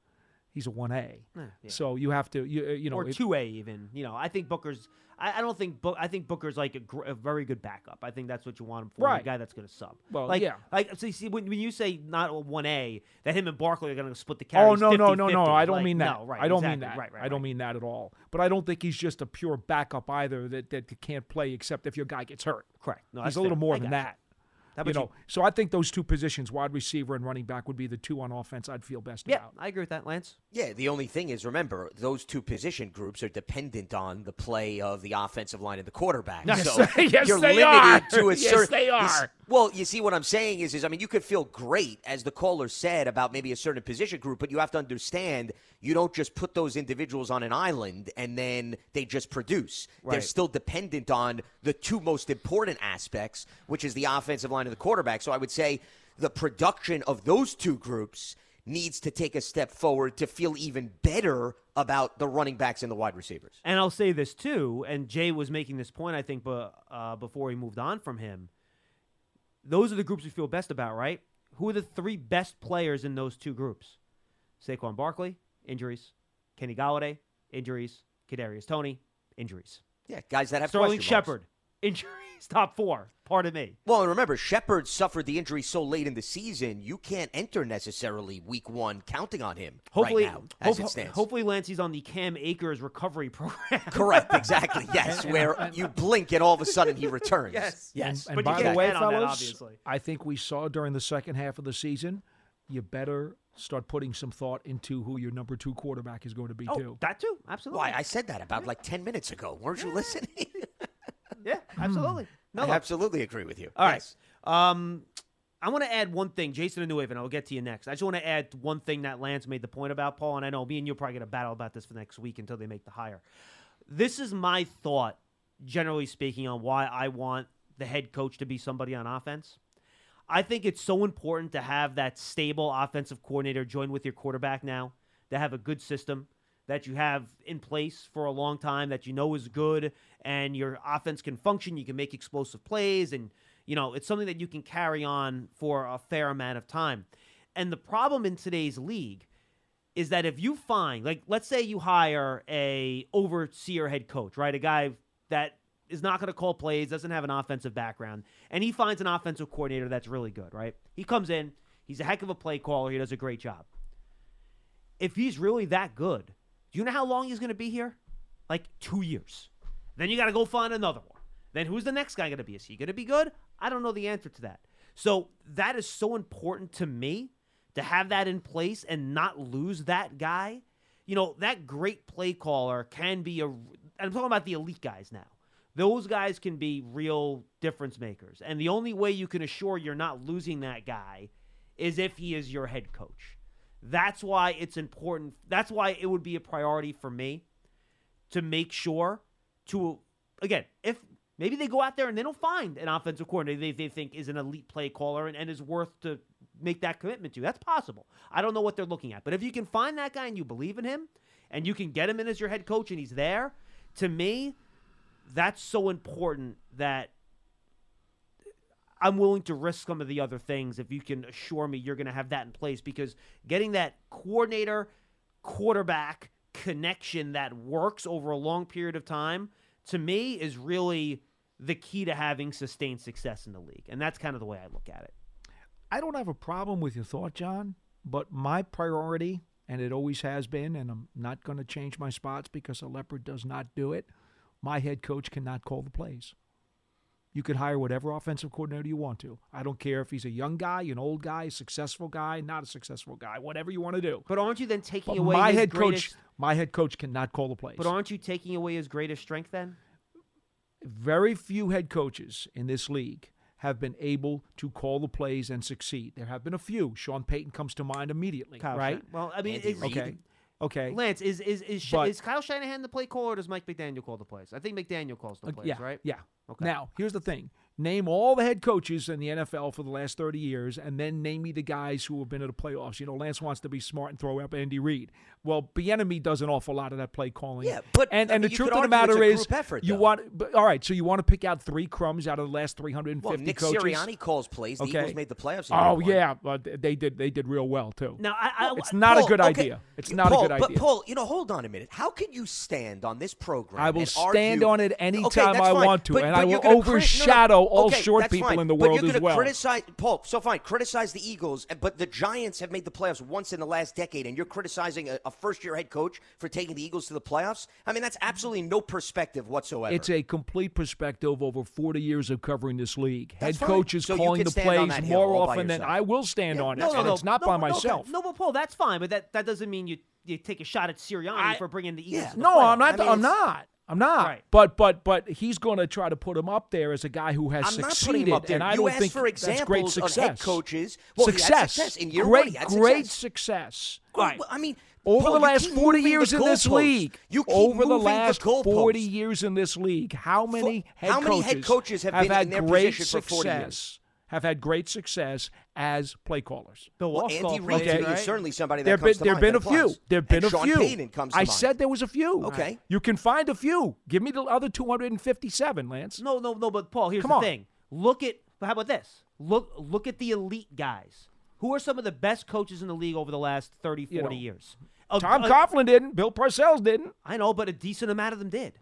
He's a one A. Yeah. So you have to. You, uh, you know. or two A even. You know, I think Booker's. I, I don't think. Book, I think Booker's like a, gr- a very good backup. I think that's what you want him for. Right. A guy that's going to sub. Well, like, yeah. Like so. You see, when, when you say not one A, that him and Barkley are going to split the Oh carries. no no no 50-50. no! I don't Like, mean that. No, right. I don't exactly. mean that. Right, right, I don't right. mean that at all. But I don't think he's just a pure backup either. That that can't play except if your guy gets hurt. Correct. No, he's a little fair. more I than that. How you about know, so I think those two positions, wide receiver and running back, would be the two on offense I'd feel best Yeah, about. I agree with that, Lance. Yeah, the only thing is, remember, those two position groups are dependent on the play of the offensive line and the quarterback. Yes, so yes, you're they limited are. to a Yes, certain. they you s- are. Well, you see, what I'm saying is, is I mean, you could feel great, as the caller said, about maybe a certain position group, but you have to understand you don't just put those individuals on an island and then they just produce. They're still dependent on the two most important aspects, which is the offensive line and the quarterback. So I would say the production of those two groups needs to take a step forward to feel even better about the running backs and the wide receivers. And I'll say this too, and Jay was making this point, I think, but uh, before he moved on from him. Those are the groups we feel best about, right? Who are the three best players in those two groups? Saquon Barkley, injuries. Kenny Golladay, injuries. Kadarius Toney, injuries. Yeah, guys that have Sterling question marks. Shepard, injuries. Top four. Pardon me. Well, and remember, Shepard suffered the injury so late in the season, you can't enter necessarily week one counting on him Hopefully, right now, as hope- it stands. hopefully Lancey's on the Cam Akers recovery program. Correct, exactly. Yes, where you uh, blink and all of a sudden he returns. Yes. yes. And But by the can't way, count on that, obviously. I think we saw during the second half of the season, you better start putting some thought into who your number two quarterback is going to be Oh, too. that too, absolutely. Why I said that about like ten minutes ago. Weren't you listening? Yeah, absolutely. No, I absolutely agree with you. All right. Yes. Um, I want to add one thing, Jason Anuev, and I'll get to you next. I just want to add one thing that Lance made the point about, Paul, and I know me and you'll probably get a battle about this for next week until they make the hire. This is my thought, generally speaking, on why I want the head coach to be somebody on offense. I think it's so important to have that stable offensive coordinator join with your quarterback now, to have a good system, that you have in place for a long time that you know is good and your offense can function, you can make explosive plays and you know, it's something that you can carry on for a fair amount of time. And the problem in today's league is that if you find like let's say you hire a overseer head coach, right? A guy that is not going to call plays, doesn't have an offensive background, and he finds an offensive coordinator that's really good, right? He comes in, he's a heck of a play caller, he does a great job. If he's really that good, do you know how long he's going to be here? Like 2 years. Then you got to go find another one. Then who's the next guy going to be? Is he going to be good? I don't know the answer to that. So that is so important to me to have that in place and not lose that guy. You know, that great play caller can be a. I'm talking about the elite guys now. Those guys can be real difference makers. And the only way you can assure you're not losing that guy is if he is your head coach. That's why it's important. That's why it would be a priority for me to make sure to, again, if maybe they go out there and they don't find an offensive coordinator they, they think is an elite play caller and, and is worth to make that commitment to. That's possible. I don't know what they're looking at. But if you can find that guy and you believe in him and you can get him in as your head coach and he's there, to me, that's so important that I'm willing to risk some of the other things if you can assure me you're going to have that in place because getting that coordinator quarterback connection that works over a long period of time to me is really the key to having sustained success in the league. And that's kind of the way I look at it. I don't have a problem with your thought, John, but my priority, and it always has been, and I'm not going to change my spots because a leopard does not do it. My head coach cannot call the plays. You could hire whatever offensive coordinator you want to. I don't care if he's a young guy, an old guy, a successful guy, not a successful guy, whatever you want to do. But aren't you then taking But away my his head greatest, coach? My head coach cannot call the plays. But aren't you taking away his greatest strength then? very few head coaches in this league have been able to call the plays and succeed. There have been a few. Sean Payton comes to mind immediately, Kyle right? Shan- well, I mean, Andy is, Okay. Okay. Lance, is is is, Sh- But- is Kyle Shanahan the play caller or does Mike McDaniel call the plays? I think McDaniel calls the plays, yeah, right? Yeah. Okay. Now, here's the thing. Name all the head coaches in the NFL for the last 30 years, and then name me the guys who have been to the playoffs. You know, Lance wants to be smart and throw up Andy Reid. Well, Bieniemy does an awful lot of that play calling. Yeah, but, and I and mean, the truth of the matter is, effort, you though. want. But, all right, so you want to pick out three crumbs out of the last 350 Well, Nick coaches. Sirianni calls plays. The Okay. Eagles made the playoffs. in Oh yeah, but they did. They did real well too. Now, I, I, it's not Paul, a good okay, idea. It's not Paul, a good idea. but. Paul, you know, hold on a minute. How can you stand on this program? I will and stand argue- on it Okay, anytime that's I fine. want to, But- and but I will crit- no, no. overshadow all Okay, short people fine. in the but world you're as well. Criticize Paul. So fine, criticize the Eagles, eh, but the Giants have made the playoffs once in the last decade, and you're criticizing a, a first-year head coach for taking the Eagles to the playoffs. I mean, that's absolutely no perspective whatsoever. It's a complete perspective over 40 years of covering this league. That's Head fine. coaches So calling the plays more often than. I will stand Yeah, on no, it, no, and no, it's not no, by myself. No, but Paul, that's fine. But that, that doesn't mean you you take a shot at Sirianni I- for bringing the Eagles. to the No, I'm not. I mean, I'm not. I'm not. Right. But but but he's going to try to put him up there as a guy who has I'm succeeded, putting him up there. and I you don't asked think for that's great examples success. of head coaches. Well, success. success in year great, great success. success. Well, Right. I mean, Over Paul, the last 40 years in this goalposts. league, You over the last goalposts. 40 years in this league, how many head how many coaches head coaches have been had in their great position for 40 years? Success? Have had great success as play callers. Bill Well, Walsh Andy Reid plays, to right? is certainly somebody that There comes been to there mind been a few. There have been and a Sean few. Payton comes to I mind. said there was a few. Okay. You can find a few. Give me the other 257, Lance. No, no, no. But Paul, here's Come the on. thing. Look at how about this? Look look at the elite guys. Who are some of the best coaches in the league over the last 30, 40 You know, years? A- Tom a- Coughlin didn't. Bill Parcells didn't. I know, but a decent amount of them did.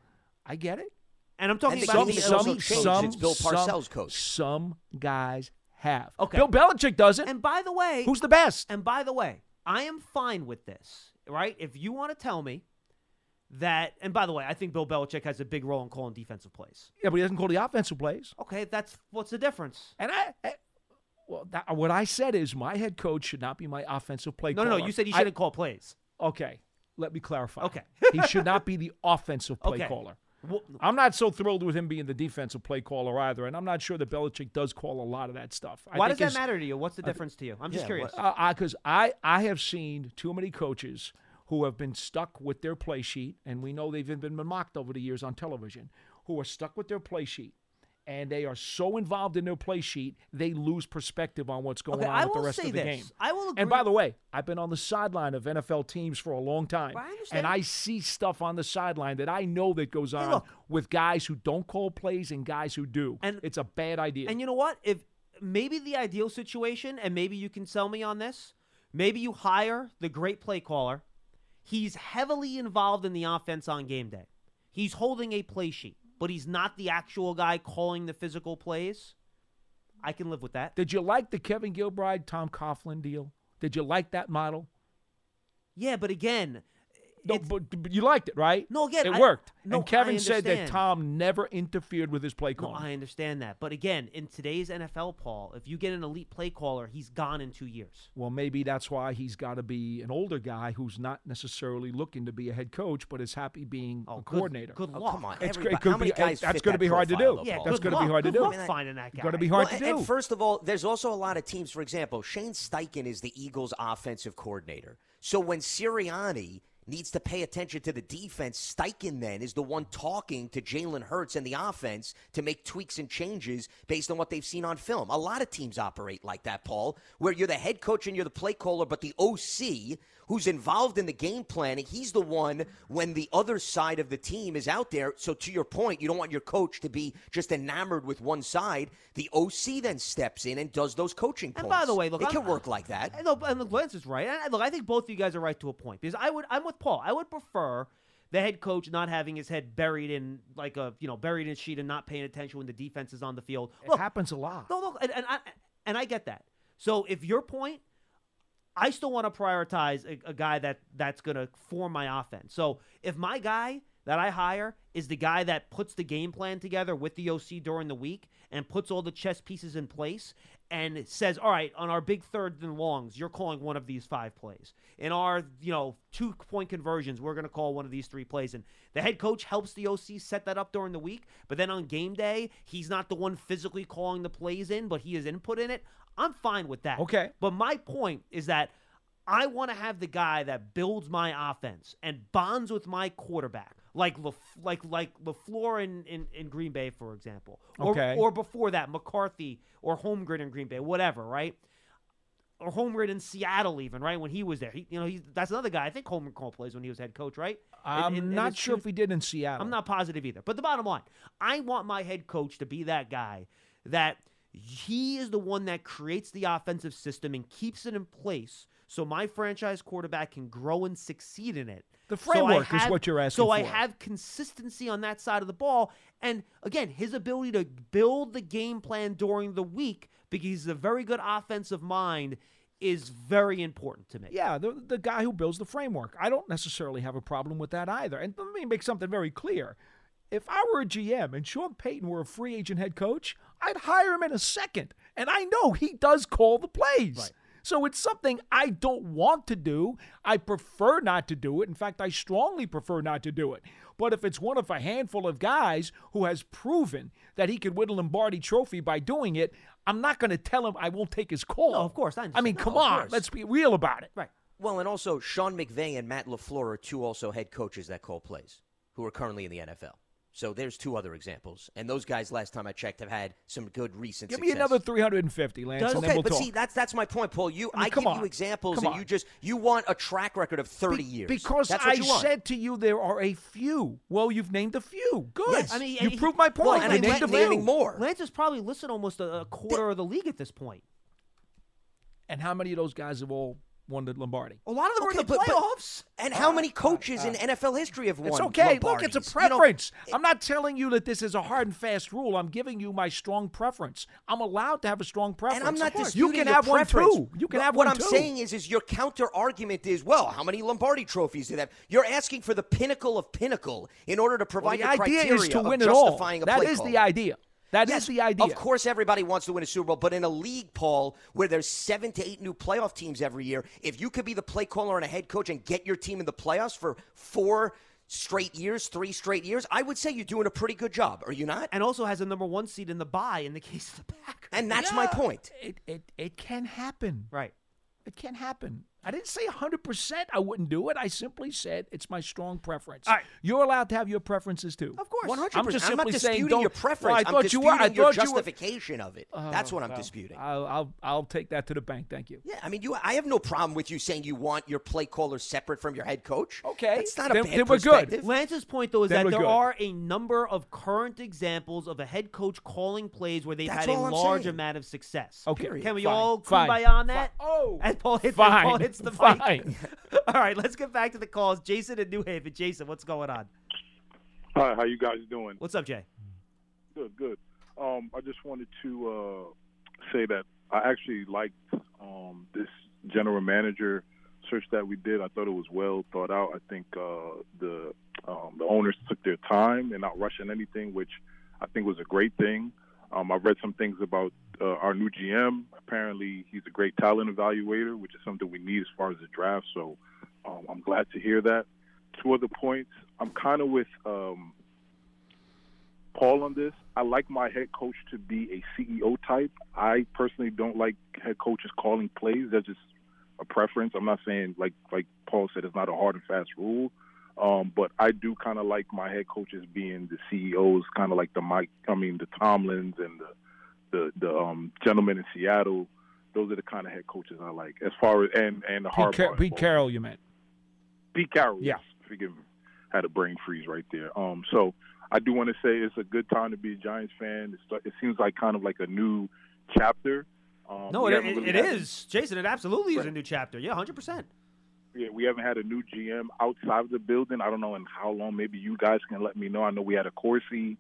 I get it. And I'm talking And about game the has also elite changed coaches. since Bill some- Parcells coached. Some guys have. Okay. Bill Belichick doesn't. And by the way, Who's the best? And by the way, I am fine with this, right? If you want to tell me that, and by the way, I think Bill Belichick has a big role in calling defensive plays. Yeah, but he doesn't call the offensive plays. Okay, that's what's the difference? And I, I well, that, what I said is my head coach should not be my offensive play No, no, caller. no. You said he shouldn't call plays. Okay, let me clarify. Okay. he should not be the offensive play Okay. caller. Well, I'm not so thrilled with him being the defensive play caller either, and I'm not sure that Belichick does call a lot of that stuff. I why does that matter to you? What's the difference to you? I'm just Yeah, curious. because I, I have seen too many coaches who have been stuck with their play sheet, and we know they've even been mocked over the years on television, who are stuck with their play sheet, and they are so involved in their play sheet, they lose perspective on what's going Okay, on I with the rest of the this. game. I will And by the way, I've been on the sideline of NFL teams for a long time, I and I see stuff on the sideline that I know that goes on look. with guys who don't call plays and guys who do. And- it's a bad idea. And you know what? If maybe the ideal situation, and maybe you can sell me on this, maybe you hire the great play caller. He's heavily involved in the offense on game day. He's holding a play sheet, but he's not the actual guy calling the physical plays. I can live with that. Did you like the Kevin Gilbride Tom Coughlin deal? Did you like that model? Yeah, but again, No, but, but you liked it, right? No, again, it I- worked. no, and Kevin I said that. Tom never interfered with his play no. I understand that. But again, in today's NFL, Paul, if you get an elite play caller, he's gone in two years. Well, maybe that's why he's got to be an older guy who's not necessarily looking to be a head coach, but is happy being oh, a good- coordinator. good Oh, luck. come on. It's It could how many be- guys that's gonna be hard to do. though, Yeah, That's good gonna be luck. hard to do. luck finding that guy. Gonna be hard Well, to do. And first of all, there's also a lot of teams. For example, Shane Steichen is the Eagles' offensive coordinator. So when Sirianni needs to pay attention to the defense, Steichen then is the one talking to Jalen Hurts and the offense to make tweaks and changes based on what they've seen on film. A lot of teams operate like that, Paul, where you're the head coach and you're the play caller, but the OC who's involved in the game planning, he's the one when the other side of the team is out there. So to your point, you don't want your coach to be just enamored with one side. The OC then steps in and does those coaching And points. by the way, look, it I'm- can work like that. I know, and look, Lance is right. And look, I think both of you guys are right to a point because I would, I'm with Paul. I would prefer the head coach not having his head buried in like a, you know, buried in a sheet and not paying attention when the defense is on the field. It happens a lot. no, look, and, and I and I get that. So if your point, I still want to prioritize a, a guy that that's going to form my offense. So if my guy that I hire is the guy that puts the game plan together with the OC during the week and puts all the chess pieces in place and says, "All right, on our big third and longs, you're calling one of these five plays. In our, you know, two point conversions, we're going to call one of these three plays." And the head coach helps the OC set that up during the week, but then on game day, he's not the one physically calling the plays in, but he has input in it. I'm fine with that. Okay. But my point is that I want to have the guy that builds my offense and bonds with my quarterback, like Lef- like like Lafleur in, in, in Green Bay, for example, or Okay. or before that McCarthy or Holmgren in Green Bay, whatever, right? Or Holmgren in Seattle, even right when he was there. He, you know, he's that's another guy. I think Holmgren called plays when he was head coach, right? I'm in- in not sure if he did in Seattle. I'm not positive either. But the bottom line, I want my head coach to be that guy that he is the one that creates the offensive system and keeps it in place so my franchise quarterback can grow and succeed in it. The So I framework is what you're asking for. So I have consistency on that side of the ball. And again, his ability to build the game plan during the week because he's a very good offensive mind is very important to me. Yeah, the, the guy who builds the framework. I don't necessarily have a problem with that either. And let me make something very clear. If I were a GM and Sean Payton were a free agent head coach, I'd hire him in a second. And I know he does call the plays. Right. So it's something I don't want to do. I prefer not to do it. In fact, I strongly prefer not to do it. But if it's one of a handful of guys who has proven that he could win a Lombardi trophy by doing it, I'm not going to tell him I won't take his call. No, of course, I I mean, understand. come on. course. Let's be real about it. Right. Well, and also Sean McVay and Matt LaFleur are two also head coaches that call plays who are currently in the NFL. So there's two other examples. And those guys, last time I checked, have had some good recent Give success. me another 350, Lance, Does- and then Okay, we'll but talk. see, that's that's my point, Paul. You, I mean, I, come give on. you examples, Come and on. you just you want a track record of thirty Be- years Because that's I what you want. said to you there are a few. Well, you've named a few. Good. Yes. I mean, you he- proved my point. Well, You and I named keep a few. more. Lance has probably listed almost a, a quarter of the league at this point. And how many of those guys have all won the Lombardi? A lot of them Okay, are in the but- but- playoffs. And how many coaches in NFL history have won? It's okay. Look, it's a Lombardis? You know, preference. I'm not telling you that this is a hard and fast rule. I'm giving you my strong preference. I'm allowed to have a strong preference. And I'm not disputing You can have preference. one too. You can But have what one I'm too. saying is, is your counter argument is, well, how many Lombardi trophies do they have? You're asking for the pinnacle of pinnacle in order to Well, provide the your idea criteria is to win it all. justifying a play is call. the idea. That is Yes, the idea. Of course, everybody wants to win a Super Bowl, but in a league, Paul, where there's seven to eight new playoff teams every year, if you could be the play caller and a head coach and get your team in the playoffs for four straight years, three straight years, I would say you're doing a pretty good job. Are you not? and also has a number one seed in the bye in the case of the Packers. And that's my point. It, it, it can happen. right. It can happen. I didn't say 100% I wouldn't do it. I simply said it's my strong preference. All right. You're allowed to have your preferences too. Of course. 100%. I'm just I'm not saying disputing don't- your preference. Well, I I'm thought you were. I disputing your thought you were- justification of it. Oh, that's what I'm well, disputing. I'll, I'll I'll take that to the bank. Thank you. Yeah, I mean, you. I have no problem with you saying you want your play caller separate from your head coach. Okay. that's not a Then- bad then we're good. perspective. Lance's point, though, is Then that there good. are a number of current examples of a head coach calling plays where they've That's had a all I'm large saying. amount of success. Okay. Period. Can we Fine. all Fine. kumbaya on that? Fine. Oh, As Paul hits, fine. as Paul hits the mic. Fine. all right, let's get back to the calls. Jason in New Haven. Jason, what's going on? Hi, how you guys doing? What's up, Jay? Good, good. Um, I just wanted to uh, say that I actually liked um, this general manager search that we did. I thought it was well thought out. I think uh, the um, the owners took their time and not rushing anything, which I think was a great thing. Um, I've read some things about uh, our new GM. Apparently, he's a great talent evaluator, which is something we need as far as the draft. So um, I'm glad to hear that. Two other points. I'm kind of with um, Paul on this. I like my head coach to be a CEO type. I personally don't like head coaches calling plays. That's just a preference. I'm not saying like like Paul said, it's not a hard and fast rule. Um, but I do kind of like my head coaches being the CEOs, kind of like the Mike, I mean the Tomlins and the the the um, gentlemen in Seattle. Those are the kind of head coaches I like. As far as and and the Pete, Car- Pete Carroll, you meant. Pete Carroll. Yeah. yes. Forgive me. Had a brain freeze right there. Um, so I do want to say it's a good time to be a Giants fan. It's, it seems like kind of like a new chapter. Um, No, we it, really it had- Jason, it absolutely is a new chapter. Yeah, 100%. Yeah, we haven't had a new GM outside of the building. I don't know in how long. Maybe you guys can let me know. I know we had Accorsi.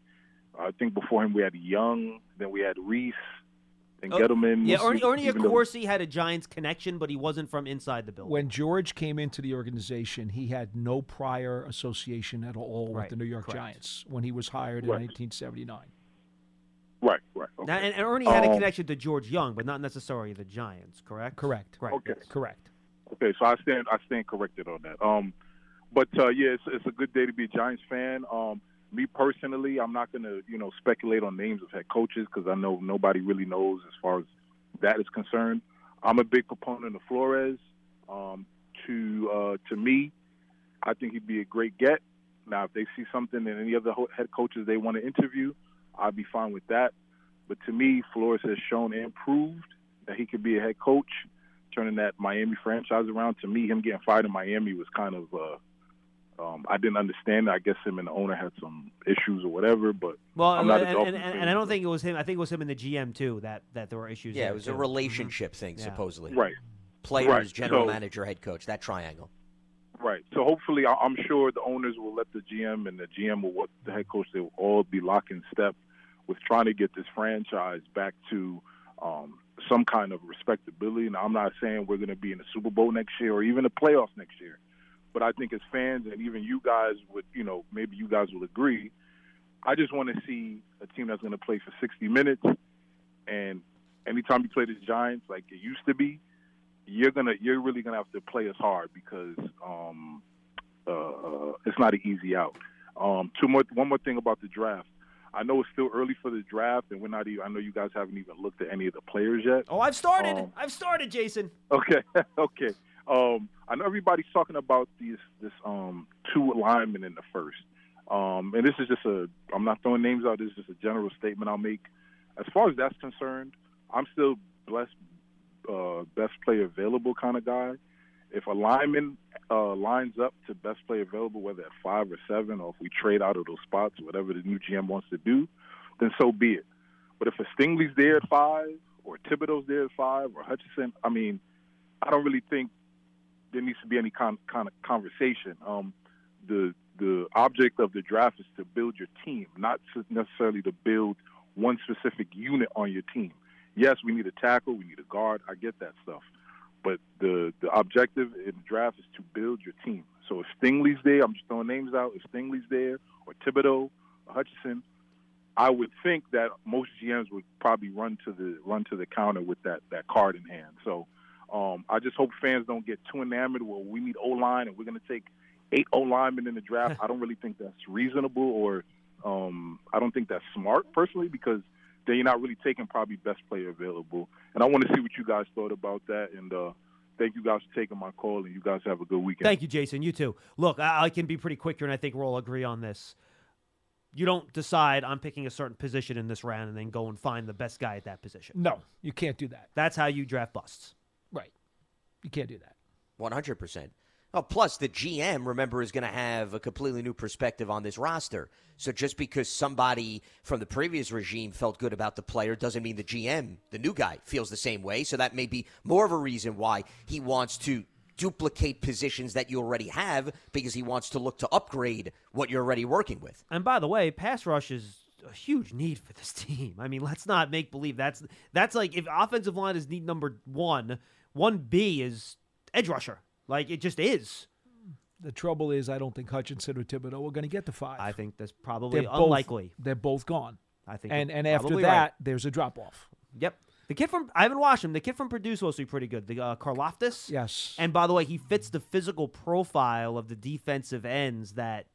I think before him we had Young. Then we had Reese. Then Oh, Gettleman. Yeah, Ernie, see, Ernie even though- had a Giants connection, but he wasn't from inside the building. When George came into the organization, he had no prior association at all Right, with the New York correct. Giants when he was hired Right. in 1979. Right, right. Okay. Now, and, and Ernie had a Um, connection to George Young, but not necessarily the Giants, correct? Correct. Correct. Okay. Correct. Okay, so I stand I stand corrected on that. Um, but uh, yeah, it's, it's a good day to be a Giants fan. Um, me personally, I'm not going to you know speculate on names of head coaches because I know nobody really knows as far as that is concerned. I'm a big proponent of Flores. Um, to uh, to me, I think he'd be a great get. Now, if they see something in any other head coaches they want to interview, I'd be fine with that. But to me, Flores has shown and proved that he could be a head coach, turning that Miami franchise around. To me, him getting fired in Miami was kind of uh, um, I didn't understand. I guess him and the owner had some issues or whatever. But Well, I'm and, not a and, and, fan. and I don't think it was him. I think it was him and the GM too that that there were issues. Yeah, it was a too. relationship thing, Yeah. supposedly. right, Players, Right, general so- manager, head coach, that triangle. right. So hopefully, I- I'm sure the owners will let the GM and the GM will let the head coach. They will all be lock in step with trying to get this franchise back to um, some kind of respectability. Now, I'm not saying we're going to be in the Super Bowl next year or even the playoffs next year, but I think as fans and even you guys would, you know, maybe you guys will agree. I just want to see a team that's going to play for 60 minutes, and anytime you play the Giants like it used to be, you're gonna you're really gonna have to play us hard because um, uh, uh, it's not an easy out. Um, two more one more thing about the draft. I know it's still early for the draft, and we're not even. I know you guys haven't even looked at any of the players yet. Oh, I've started. Um, I've started, Jason. Okay, okay. Um, I know everybody's talking about these this um two linemen in the first. Um, and this is just a I'm not throwing names out. This is just a general statement I'll make. As far as that's concerned, I'm still blessed uh, best player available kind of guy. If a lineman uh, lines up to best play available, whether at five or seven, or if we trade out of those spots, whatever the new GM wants to do, then so be it. But if a Stingley's there at five, or Thibodeaux's there at five, or Hutchinson, I mean, I don't really think there needs to be any kind kind of conversation. Um, the the object of the draft is to build your team, not to necessarily to build one specific unit on your team. Yes, we need a tackle, we need a guard. I get that stuff, but the the objective in the draft is to build your team. So if Stingley's there, I'm just throwing names out. If Stingley's there, or Thibodeaux, or Hutchinson, I would think that most GMs would probably run to the run to the counter with that that card in hand. So um, I just hope fans don't get too enamored. Well, we need O line, and we're going to take eight O linemen in the draft. I don't really think that's reasonable, or um, I don't think that's smart personally, because then you're not really taking probably best player available. And I want to see what you guys thought about that. And uh, thank you guys for taking my call, and you guys have a good weekend. Thank you, Jason. You too. Look, I, I can be pretty quick here, and I think we'll all agree on this. You don't decide I'm picking a certain position in this round and then go and find the best guy at that position. No, you can't do that. That's how you draft busts. Right. You can't do that. One hundred percent. Oh, plus the GM, remember, is going to have a completely new perspective on this roster. So just because somebody from the previous regime felt good about the player doesn't mean the GM, the new guy, feels the same way. So that may be more of a reason why he wants to duplicate positions that you already have because he wants to look to upgrade what you're already working with. And by the way, pass rush is a huge need for this team. I mean, let's not make believe that's that's like if offensive line is need number one, one B is edge rusher. Like it just is. The trouble is, I don't think Hutchinson or Thibodeaux are going to get to five. I think that's probably they're both, unlikely. They're both gone. I think and and after that, right. there's a drop off. Yep. The kid from I haven't watched him. The kid from Purdue's supposed to be pretty good. The uh, Karlaftis. Yes. And by the way, he fits the physical profile of the defensive ends that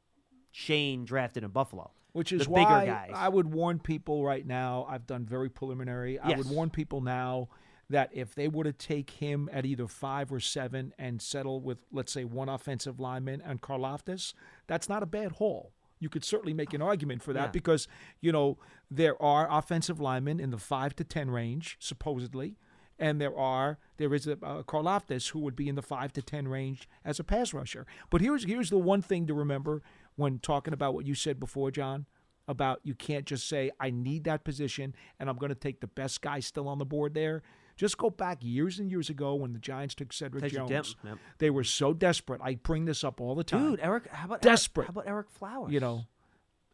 Shane drafted in Buffalo. Which is the why bigger guys. I would warn people right now. I've done very preliminary. I would warn people now that if they were to take him at either five or seven and settle with, let's say, one offensive lineman and Karlaftis, that's not a bad haul. You could certainly make an argument for that Yeah. because you know there are offensive linemen in the five to ten range supposedly, and there are there is a uh, Karlaftis who would be in the five to ten range as a pass rusher. But here's here's the one thing to remember when talking about what you said before, John, about you can't just say I need that position and I'm going to take the best guy still on the board there. Just go back years and years ago when the Giants took Cedric Jones. Yep. They were so desperate. I bring this up all the time. Dude, Eric, how about desperate? Eric, how about Ereck Flowers? you know,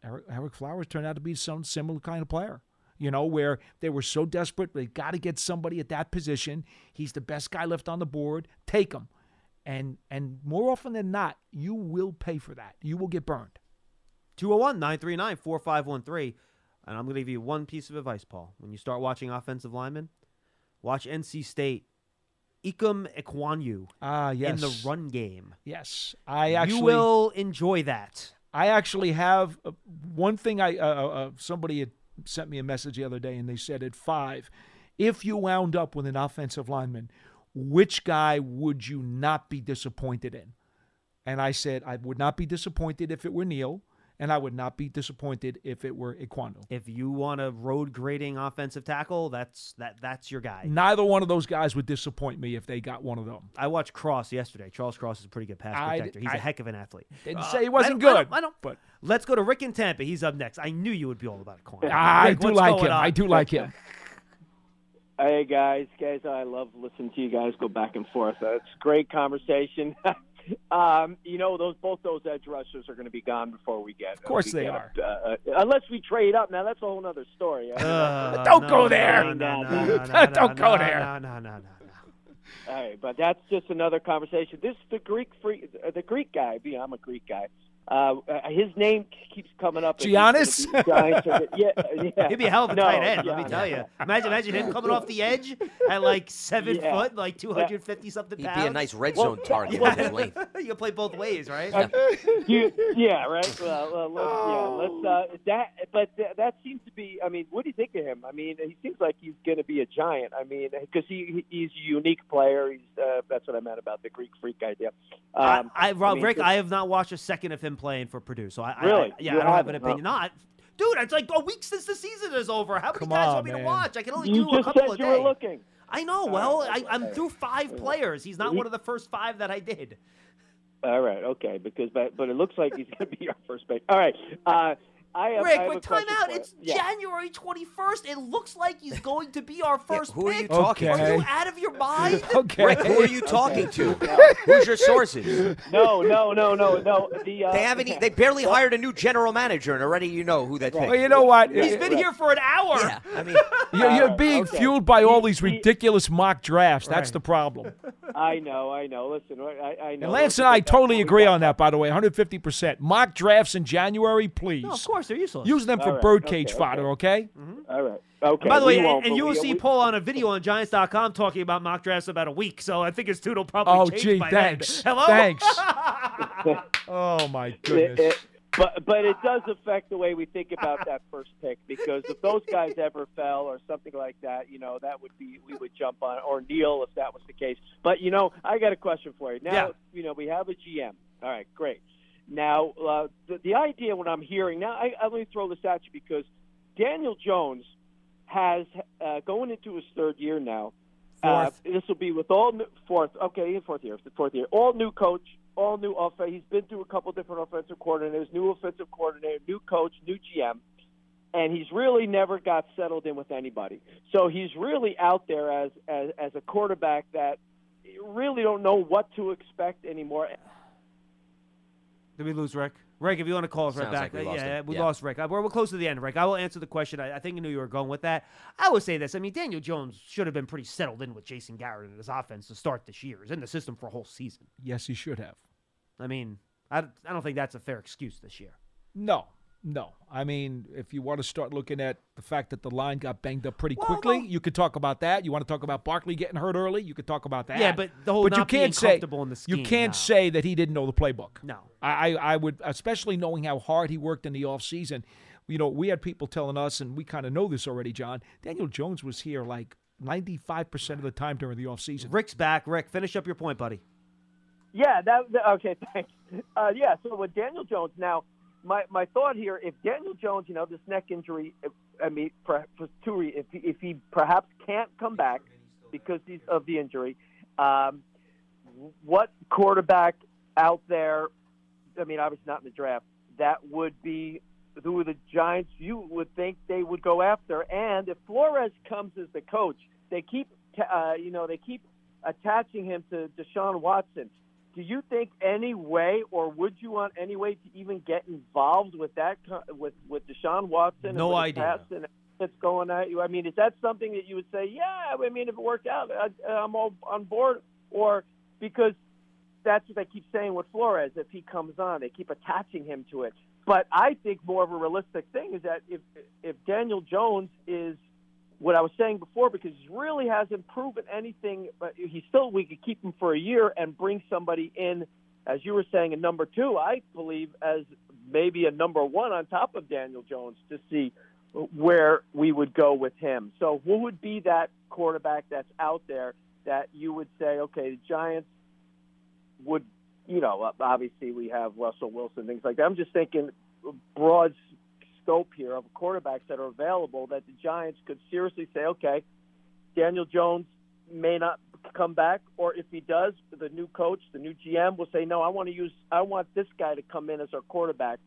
Eric, Ereck Flowers turned out to be some similar kind of player. You know, where they were so desperate, they got to get somebody at that position. He's the best guy left on the board. Take him, and and more often than not, you will pay for that. You will get burned. 201 939 4513. And I'm going to give you one piece of advice, Paul. When you start watching offensive linemen, watch NC State. Ikem Ekwonu Ah, yes. in the run game. Yes, I actually you will enjoy that. I actually have uh, one thing. I uh, uh, uh, somebody had sent me a message the other day, and they said at five, if you wound up with an offensive lineman, which guy would you not be disappointed in? And I said I would not be disappointed if it were Neal, and I would not be disappointed if it were Ekwonu. If you want a road grading offensive tackle, that's that that's your guy. Neither one of those guys would disappoint me if they got one of them. I watched Cross yesterday. Charles Cross is a pretty good pass I- protector. He's a I heck of an athlete. Didn't Uh, say he wasn't I good, I don't, I don't- but let's go to Rick in Tampa. He's up next. I knew you would be all about Quan. I Rick, do like going him. on? I do like him. Hey guys, guys, I love listening to you guys go back and forth. Uh, it's great conversation. um, you know, those both those edge rushers are going to be gone before we get. Of course we they get are. Uh, uh, unless we trade up. Now that's a whole other story. Uh, Don't no, go there. no, no, no, Don't no, no, go there. No, no, no, no, no. All right, but that's just another conversation. This is the Greek free, uh, the Greek guy. Yeah, I'm a Greek guy. Uh, uh, his name keeps coming up. Giannis? Giants are- yeah, yeah. He'd be a hell of a No, tight end, let me tell you. Imagine, imagine him coming off the edge at like seven Yeah. foot, like two hundred fifty something pounds. He'd be a nice red zone target well, with his length. you can play both ways, right? you, yeah, right. Well, well let's, yeah, let's uh, that. But th- that seems to be. I mean, what do you think of him? I mean, he seems like he's going to be a giant. I mean, because he he's a unique player. He's uh, that's what I meant about the Greek freak idea. Um, I, I, Rob, mean, Rick, I have not watched a second of him playing for Purdue, so I, I- Really? I, yeah, You I don't have an opinion. huh? Not, dude, it's like a week since the season is over. How many Come guys on, want me to man. watch? I can only you do a couple said a you day. were looking. I know. All Well, right, I, I'm through five players. He's not He- one of the first five that I did. All right, okay, because but, but it looks like he's going to be our first pick. All right, uh, I have. Rick, I have but time out. It's Yeah. January 21st. It looks like he's going to be our first who are pick. you talking Are you out of your mind? Okay. Rick, who are you talking to? Who's your sources? No, no, no, no, no. The uh, They haven't. They barely hired a new general manager, and already you know who they picked. Well, you know what? He's been here for an hour. Yeah, I mean, You're, you're being okay. fueled by all these He- he- ridiculous mock drafts. That's Right. the problem. I know, I know. Listen, I, I know. And Lance and I totally agree on that, by the way, 150%. Mock drafts in January, please. No, of course, they're useless. Use them for All right, birdcage okay, fodder, okay? Mm-hmm. All right. Okay. And by the way, we and, and you will see Paul on a video on Giants.com talking about mock drafts about a week. So I think his tune will probably Oh, change gee, by thanks. then. Hello? Thanks. Oh, my It- goodness. it- but but it does affect the way we think about that first pick because if those guys ever fell or something like that, you know, that would be we would jump on or Neal if that was the case. But you know, I got a question for you. Now, Yeah. you know, we have a GM. All right, great. Now, uh, the, the idea when I'm hearing now, I, I let me throw this at you because Daniel Jones has uh, going into his third year now. Uh, this will be with all new, fourth. Okay, fourth year, fourth year. All new coach, all new offense. He's been through a couple different offensive coordinators, new offensive coordinator, new coach, new GM, and he's really never got settled in with anybody. So he's really out there as as, as a quarterback that you really don't know what to expect anymore. Did we lose Rick? Rick, if you want to call us right back. like we uh, lost yeah, we Yeah. lost Rick. Uh, We're, we're close to the end, Rick. I will answer the question. I, I think I knew you were going with that. I would say this. I mean, Daniel Jones should have been pretty settled in with Jason Garrett and his offense to start this year. He's in the system for a whole season. Yes, he should have. I mean, I, I don't think that's a fair excuse this year. No, no. I mean, if you want to start looking at the fact that the line got banged up pretty quickly, you could talk about that. You want to talk about Barkley getting hurt early, you could talk about that. Yeah, but the whole but you not being can't say comfortable in the you can't no. say that he didn't know the playbook. No. I, I I would, especially knowing how hard he worked in the offseason. You know, we had people telling us, and we kind of know this already, John. Daniel Jones was here like 95% of the time during the offseason. Rick's back. Rick, finish up your point, buddy. Yeah, that, that- okay. Thanks. Uh, yeah, so with Daniel Jones now, my my thought here: if Daniel Jones, you know, this neck injury, if, I mean, per, for two if if he perhaps can't come back because he's of the injury, um, what quarterback out there? I mean, obviously not in the draft. That would be who the Giants you would think they would go after. And if Flores comes as the coach, they keep uh, you know they keep attaching him to Deshaun Watson. Do you think any way, or would you want any way to even get involved with that with with Deshaun Watson? No idea. The pass and that's going at you. I mean, is that something that you would say? Yeah, I mean, if it worked out, I, I'm all on board. Or because that's what they keep saying with Flores. If he comes on, they keep attaching him to it. But I think more of a realistic thing is that if if Daniel Jones is what I was saying before, because he really hasn't proven anything, but he still we could keep him for a year and bring somebody in, as you were saying, a number two. I believe as maybe a number one on top of Daniel Jones to see where we would go with him. So who would be that quarterback that's out there that you would say, okay, the Giants would, you know, obviously we have Russell Wilson, things like that. I'm just thinking broad scope here of quarterbacks that are available that the Giants could seriously say, okay, Daniel Jones may not come back, or if he does, the new coach, the new GM will say, no, I want to use, I want this guy to come in as our quarterback.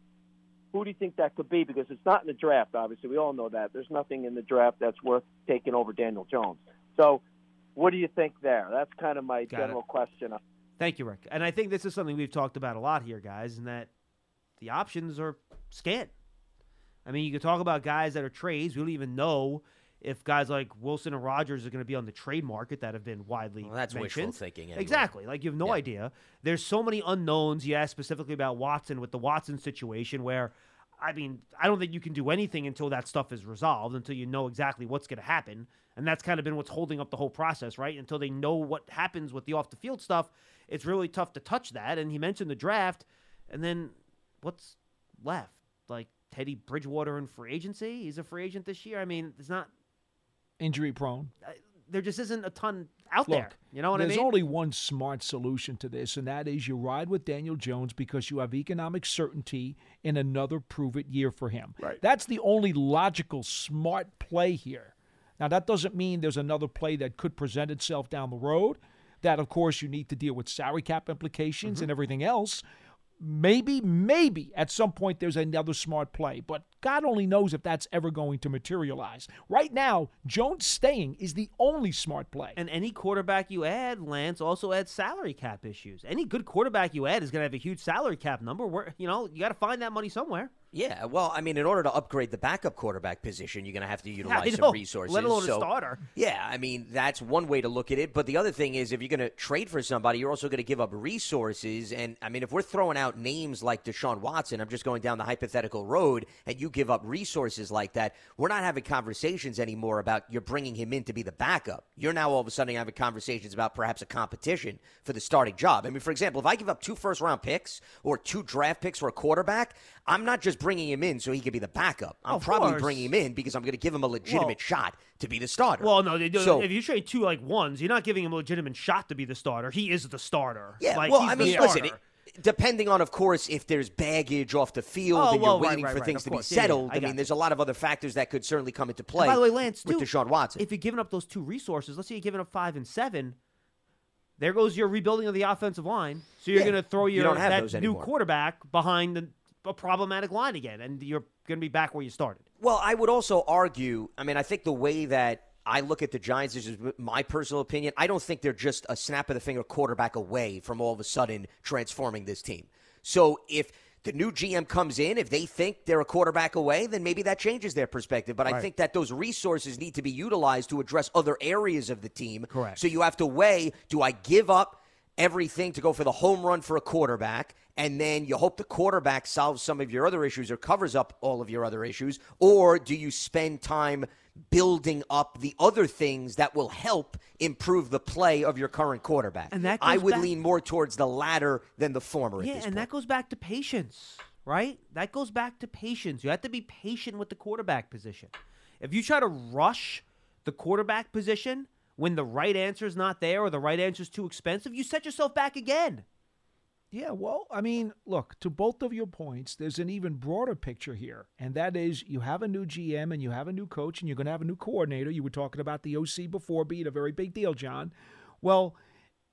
Who do you think that could be? Because it's not in the draft, obviously. We all know that. There's nothing in the draft that's worth taking over Daniel Jones. So, what do you think there? That's kind of my Got it. general question. Thank you, Rick. And I think this is something we've talked about a lot here, guys, and that the options are scant. I mean, you could talk about guys that are trades. We don't even know if guys like Wilson and Rodgers are going to be on the trade market that have been widely Well, that's wishful thinking anyway. Exactly. Like you have no Yeah. idea. There's so many unknowns. You asked specifically about Watson with the Watson situation, where I mean, I don't think you can do anything until that stuff is resolved, until you know exactly what's going to happen. And that's kind of been what's holding up the whole process, right? Until they know what happens with the off the field stuff, it's really tough to touch that. And he mentioned the draft, and then what's left? Like Teddy Bridgewater in free agency? He's a free agent this year. I mean, it's not. Injury prone. There just isn't a ton out Look, there. You know what I mean? there's only one smart solution to this, and that is you ride with Daniel Jones because you have economic certainty in another prove it year for him. Right. That's the only logical, smart play here. Now, that doesn't mean there's another play that could present itself down the road. That, of course, you need to deal with salary cap implications Mm-hmm. and everything else. Maybe, maybe at some point there's another smart play, but God only knows if that's ever going to materialize. Right now, Jones staying is the only smart play. And any quarterback you add, Lance, also adds salary cap issues. Any good quarterback you add is going to have a huge salary cap number. Where you know you got to find that money somewhere. Yeah, well, I mean, in order to upgrade the backup quarterback position, you're going to have to utilize I some resources. let alone a starter. Yeah, I mean, that's one way to look at it. But the other thing is, if you're going to trade for somebody, you're also going to give up resources. And I mean, if we're throwing out names like Deshaun Watson, I'm just going down the hypothetical road, and you give up resources like that, we're not having conversations anymore about you're bringing him in to be the backup. You're now all of a sudden having conversations about perhaps a competition for the starting job. I mean, for example, if I give up two first round picks or two draft picks for a quarterback, I'm not just bringing him in so he can be the backup. I'm Of probably course. bringing him in because I'm going to give him a legitimate Well- shot to be the starter. Well, no, they do. So- if you trade two like ones, you're not giving him a legitimate shot to be the starter. He is the starter. Yeah, like, well, I mean, starter. listen, it, depending on, of course, if there's baggage off the field Oh, and well, you're waiting right, for things of to course. be Yeah, yeah, settled, I I, mean, you. there's a lot of other factors that could certainly come into play. And by the way, Lance, with too, Deshaun Watson. If you're giving up those two resources, let's say you're giving up five and seven, there goes your rebuilding of the offensive line. So you're Yeah, going to throw your don't that new quarterback behind the, a problematic line again, and you're going to be back where you started. Well, I would also argue. I mean, I think the way that I look at the Giants this is my personal opinion. I don't think they're just a snap of the finger quarterback away from all of a sudden transforming this team. So if the new GM comes in, if they think they're a quarterback away, then maybe that changes their perspective. But I think that those resources need to be utilized to address other areas of the team. Correct. So you have to weigh: Do I give up? Everything to go for the home run for a quarterback, and then you hope the quarterback solves some of your other issues or covers up all of your other issues? Or do you spend time building up the other things that will help improve the play of your current quarterback? And that I would back- lean more towards the latter than the former. Yeah, and point. that goes back to patience, right? That goes back to patience. You have to be patient with the quarterback position. If you try to rush the quarterback position when the right answer is not there or the right answer is too expensive, you set yourself back again. Yeah, well, I mean, look, to both of your points, there's an even broader picture here. And that is you have a new GM and you have a new coach and you're going to have a new coordinator. You were talking about the OC before being a very big deal, John. Well,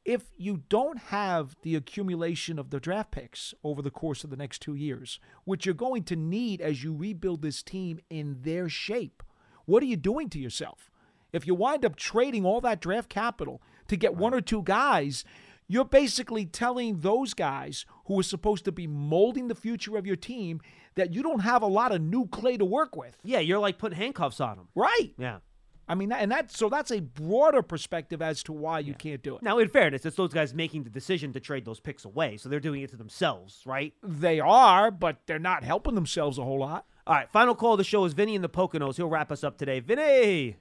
if you don't have the accumulation of the draft picks over the course of the next two years, which you're going to need as you rebuild this team in their shape, what are you doing to yourself? If you wind up trading all that draft capital to get one or two guys, you're basically telling those guys who are supposed to be molding the future of your team that you don't have a lot of new clay to work with. Yeah, you're like putting handcuffs on them. Right. Yeah. I mean, and that so that's a broader perspective as to why you can't do it. Now, in fairness, it's those guys making the decision to trade those picks away, so they're doing it to themselves, right? They are, but they're not helping themselves a whole lot. All right, final call of the show is Vinny in the Poconos. He'll wrap us up today. Vinny!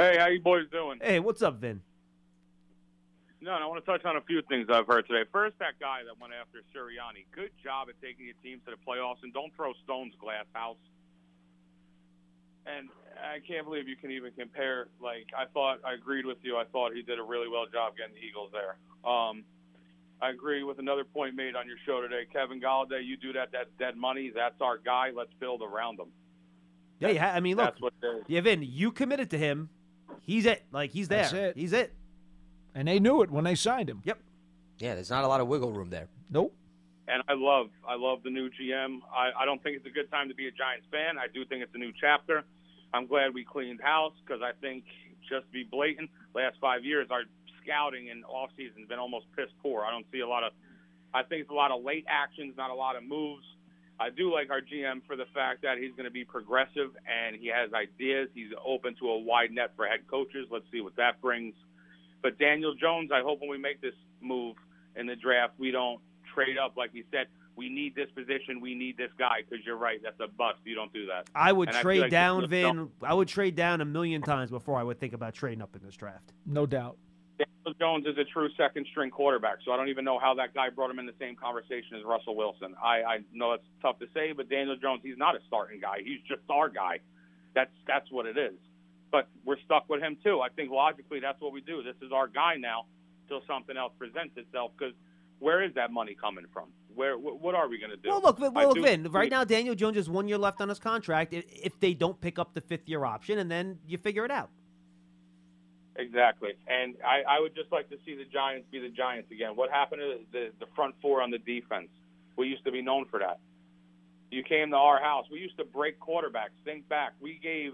Hey, how you boys doing? Hey, what's up, Vin? No, I want to touch on a few things I've heard today. First, that guy that went after Sirianni. Good job at taking your team to the playoffs, and don't throw stones, glass house. And I can't believe you can even compare. Like, I thought, I agreed with you. I thought he did a really well job getting the Eagles there. Um, I agree with another point made on your show today. Kevin Golladay, you do that, that's dead money. That's our guy. Let's build around him. Yeah, yeah. I mean, look, That's what it is. yeah, Vin, you committed to him. He's it. Like he's there. That's it. He's it. And they knew it when they signed him. Yep. Yeah, there's not a lot of wiggle room there. Nope. and I love I love the new GM. I, I don't think it's a good time to be a Giants fan. I do think it's a new chapter. I'm glad we cleaned house because I think just to be blatant, last five years our scouting and off season has been almost piss poor. I don't see a lot of. I think it's a lot of late actions, not a lot of moves. I do like our GM for the fact that he's going to be progressive and he has ideas. He's open to a wide net for head coaches. Let's see what that brings. But Daniel Jones, I hope when we make this move in the draft, we don't trade up like he said. We need this position. We need this guy because you're right. That's a bust. You don't do that. I would And feel trade like down, this- Vin. I would trade down a million times before I would think about trading up in this draft. No doubt. Jones is a true second string quarterback, so I don't even know how that guy brought him in the same conversation as Russell Wilson. I, I know it's tough to say, but Daniel Jones, he's not a starting guy. He's just our guy. That's that's what it is. But we're stuck with him too. I think logically that's what we do. This is our guy now till something else presents itself. Because where is that money coming from?Here wh- what are we going to do? Well, look, well, look, do- Vin. Right now, Daniel Jones has one year left on his contract. If, if they don't pick up the fifth year option, and then you figure it out. Exactly, and I, I would just like to see the Giants be the Giants again. What happened to the, the front four on the defense? We used to be known for that. You came to our house. We used to break quarterbacks. Think back. We gave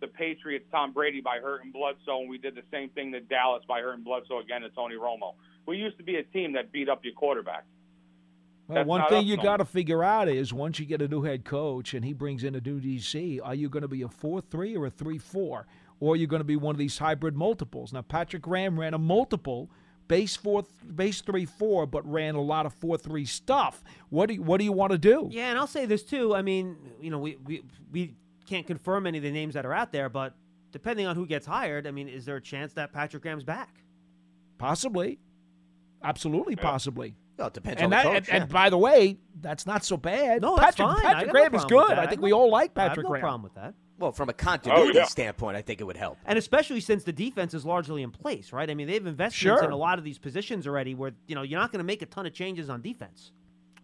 the Patriots Tom Brady by hurting Bledsoe, and we did the same thing to Dallas by hurting Bledsoe again to Tony Romo. We used to be a team that beat up your quarterback. Well, That's one thing you got to figure out is once you get a new head coach and he brings in a new DC, are you going to be a 4 3 or a 3 4? Or you're going to be one of these hybrid multiples? Now, Patrick Graham ran a multiple. Base four, base three four, but ran a lot of four three stuff. What do you, what do you want to do? Yeah, and I'll say this too. I mean, you know, we, we we can't confirm any of the names that are out there, but depending on who gets hired, I mean, is there a chance that Patrick Graham's back? Possibly, absolutely, possibly. Well, it depends and on the that, coach, and, yeah. and by the way, that's not so bad. No, that's Patrick, fine. Patrick got no Graham is good. I I think have we all like I have Patrick no Graham. problem with that. Well, from a continuity oh, yeah. standpoint, I think it would help. And especially since the defense is largely in place, right? I mean, they've invested Sure. in a lot of these positions already where, you know, you're not going to make a ton of changes on defense.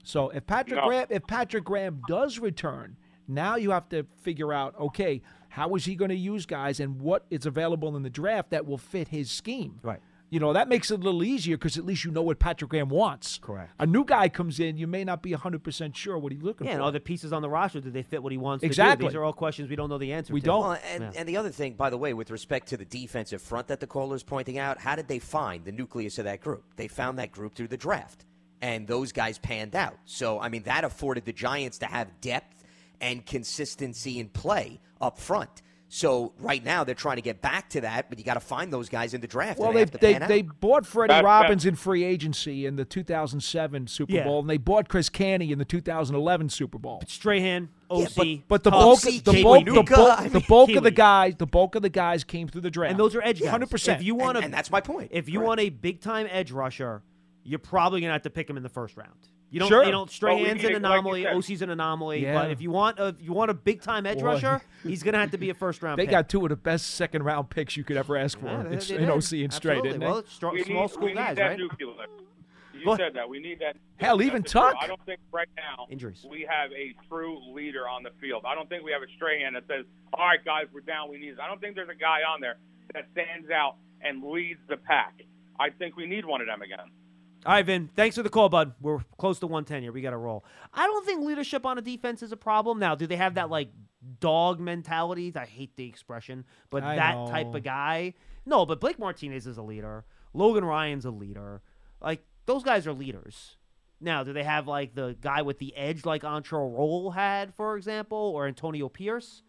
So if Patrick No. Graham if Patrick Graham does return, now you have to figure out okay, how is he going to use guys and what is available in the draft that will fit his scheme. Right. You know, that makes it a little easier because at least you know what Patrick Graham wants. Correct. A new guy comes in, you may not be 100% sure what he's looking Yeah, for. and all the pieces on the roster, do they fit what he wants Exactly. to do? These are all questions we don't know the answer We to. don't. Well, and, Yeah. and the other thing, by the way, with respect to the defensive front that the caller's pointing out, how did they find the nucleus of that group? They found that group through the draft, and those guys panned out. So, I mean, that afforded the Giants to have depth and consistency in play up front. So, right now, they're trying to get back to that, but you got to find those guys in the draft. Well, and they they, they bought Freddie That- that- Robbins in free agency in the 2007 Super Yeah. Bowl, and they bought Chris Canty in the 2011 Super Bowl. Strahan, Osi, But the Tubbs, bulk, Tubbs, the bulk, the bulk, the mean- bulk of the guys, the bulk of the guys came through the draft, and those are edge. Hundred percent. If you want and, to, and that's my point. if you want a big time edge rusher, you're probably gonna have to pick him in the first round. You don't, Sure. you know, Strahan's need an it, like anomaly. Osi's an anomaly. Yeah. But if you want a, you want a big time edge Boy. rusher, he's gonna have to be a first round. They pick. got two of the best second round picks you could ever ask for. Yeah, they- it's they in. Osi and straight, Absolutely. didn't Well, they? it's stro- We small need, school we guys, need that right? nucleus. You What? said that. We need that. Hell, even That's. Tuck. I don't think right now Injuries. we have a true leader on the field. I don't think we have a Strahan that says, "All right, guys, we're down. We need." This. I don't think there's a guy on there that stands out and leads the pack. I think we need one of them again. All right, Vin. Thanks for the call, bud. We're close to 110 here. We got to roll. I don't think leadership on a defense is a problem. Now, do they have that like dog mentality? I hate the expression, but I that know. type of guy. No, but Blake Martinez is a leader. Logan Ryan's a leader. Like those guys are leaders. Now, do they have like the guy with the edge, like Antrel Rolle had, for example, or Antonio Pierce?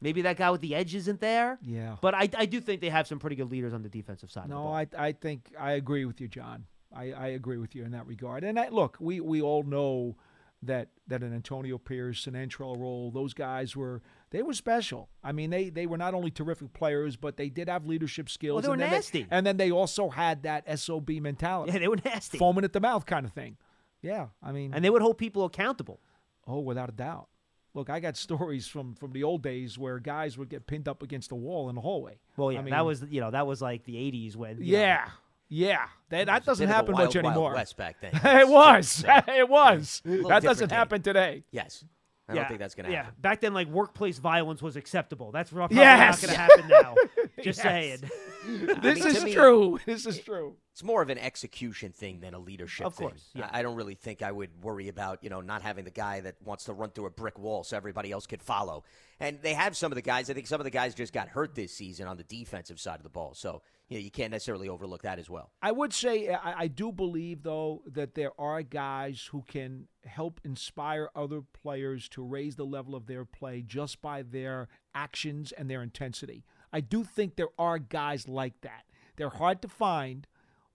Maybe that guy with the edge isn't there. Yeah. But I, I do think they have some pretty good leaders on the defensive side. of the No. I I think I agree with you, John. I, I agree with you in that regard. And I, look, we, we all know that that an Antonio Pierce, an Antrel Rolle, those guys were they were special. I mean, they they were not only terrific players, but they did have leadership skills. they were and nasty. and then they also had that sob mentality. Yeah, they were nasty. foaming at the mouth kind of thing. Yeah, I mean, and they would hold people accountable. Oh, without a doubt. Look, I got stories from from the old days where guys would get pinned up against the wall in the hallway. Well, yeah, I mean, that was you know that was like the '80s when you know, yeah, yeah. That that doesn't bit of a happen wild, much wild anymore. west back then. Uh, it was. Yeah. it was. That doesn't day. happen today. Yes. I yeah, don't think that's going to happen. yeah. happen. Back then, like workplace violence was acceptable. That's probably Yes. not going to happen now. Just Yes. saying. This mean, is me- true. This is true. It's more of an execution thing than a leadership Of thing. course, yeah. I I don't really think I would worry about, you know, not having the guy that wants to run through a brick wall so everybody else could follow. And they have some of the guys. I think some of the guys just got hurt this season on the defensive side of the ball. So, you know, you can't necessarily overlook that as well. I would say I, I do believe though that there are guys who can help inspire other players to raise the level of their play just by their actions and their intensity. I do think there are guys like that. They're hard to find,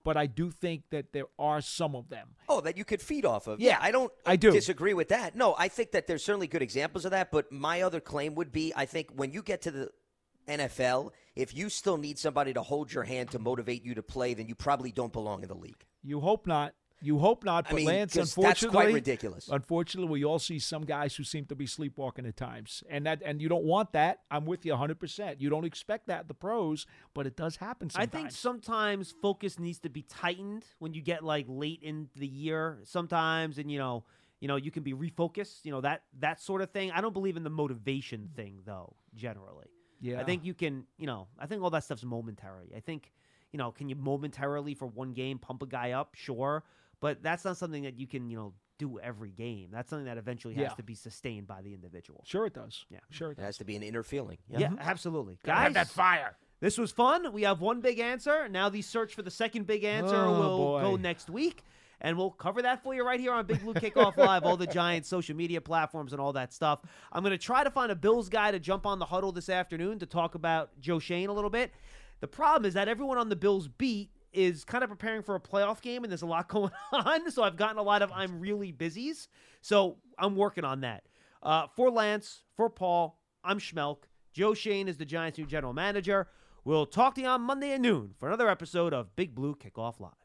but I do think that there are some of them. Oh, that you could feed off of. Yeah, I don't I do. disagree with that. No, I think that there's certainly good examples of that, but my other claim would be I think when you get to the NFL, if you still need somebody to hold your hand to motivate you to play, then you probably don't belong in the league. You hope not. You hope not, I but mean, Lance, 'cause that's unfortunately, quite ridiculous. Unfortunately, we all see some guys who seem to be sleepwalking at times, and that and you don't want that. I'm with you 100. percent You don't expect that the pros, but it does happen I think sometimes focus needs to be tightened when you get like late in the year. Sometimes, and you know, you know, you can be refocused. You know that that sort of thing. I don't believe in the motivation thing though. Generally, Yeah. I think you can. You know, I think all that stuff's momentary. I think, you know, can you momentarily for one game pump a guy up? Sure, but that's not something that you can. You know. Do every game. That's something that eventually has Yeah. to be sustained by the individual. Sure, it does. Yeah. Sure, it It has to be an inner feeling. Yeah, absolutely. Gotta have Guys, that fire. this was fun. We have one big answer. Now the search for the second big answer Oh, will boy. go next week. And we'll cover that for you right here on Big Blue Kickoff Live, all the Giants social media platforms and all that stuff. I'm going to try to find a Bills guy to jump on the huddle this afternoon to talk about Joe Schoen a little bit. The problem is that everyone on the Bills beat is kind of preparing for a playoff game and there's a lot going on. So I've gotten a lot of I'm really busies. So I'm working on that. Uh, for Lance, for Paul, I'm Schmeelk. Joe Schoen is the Giants' new general manager. We'll talk to you on Monday at noon for another episode of Big Blue Kickoff Live.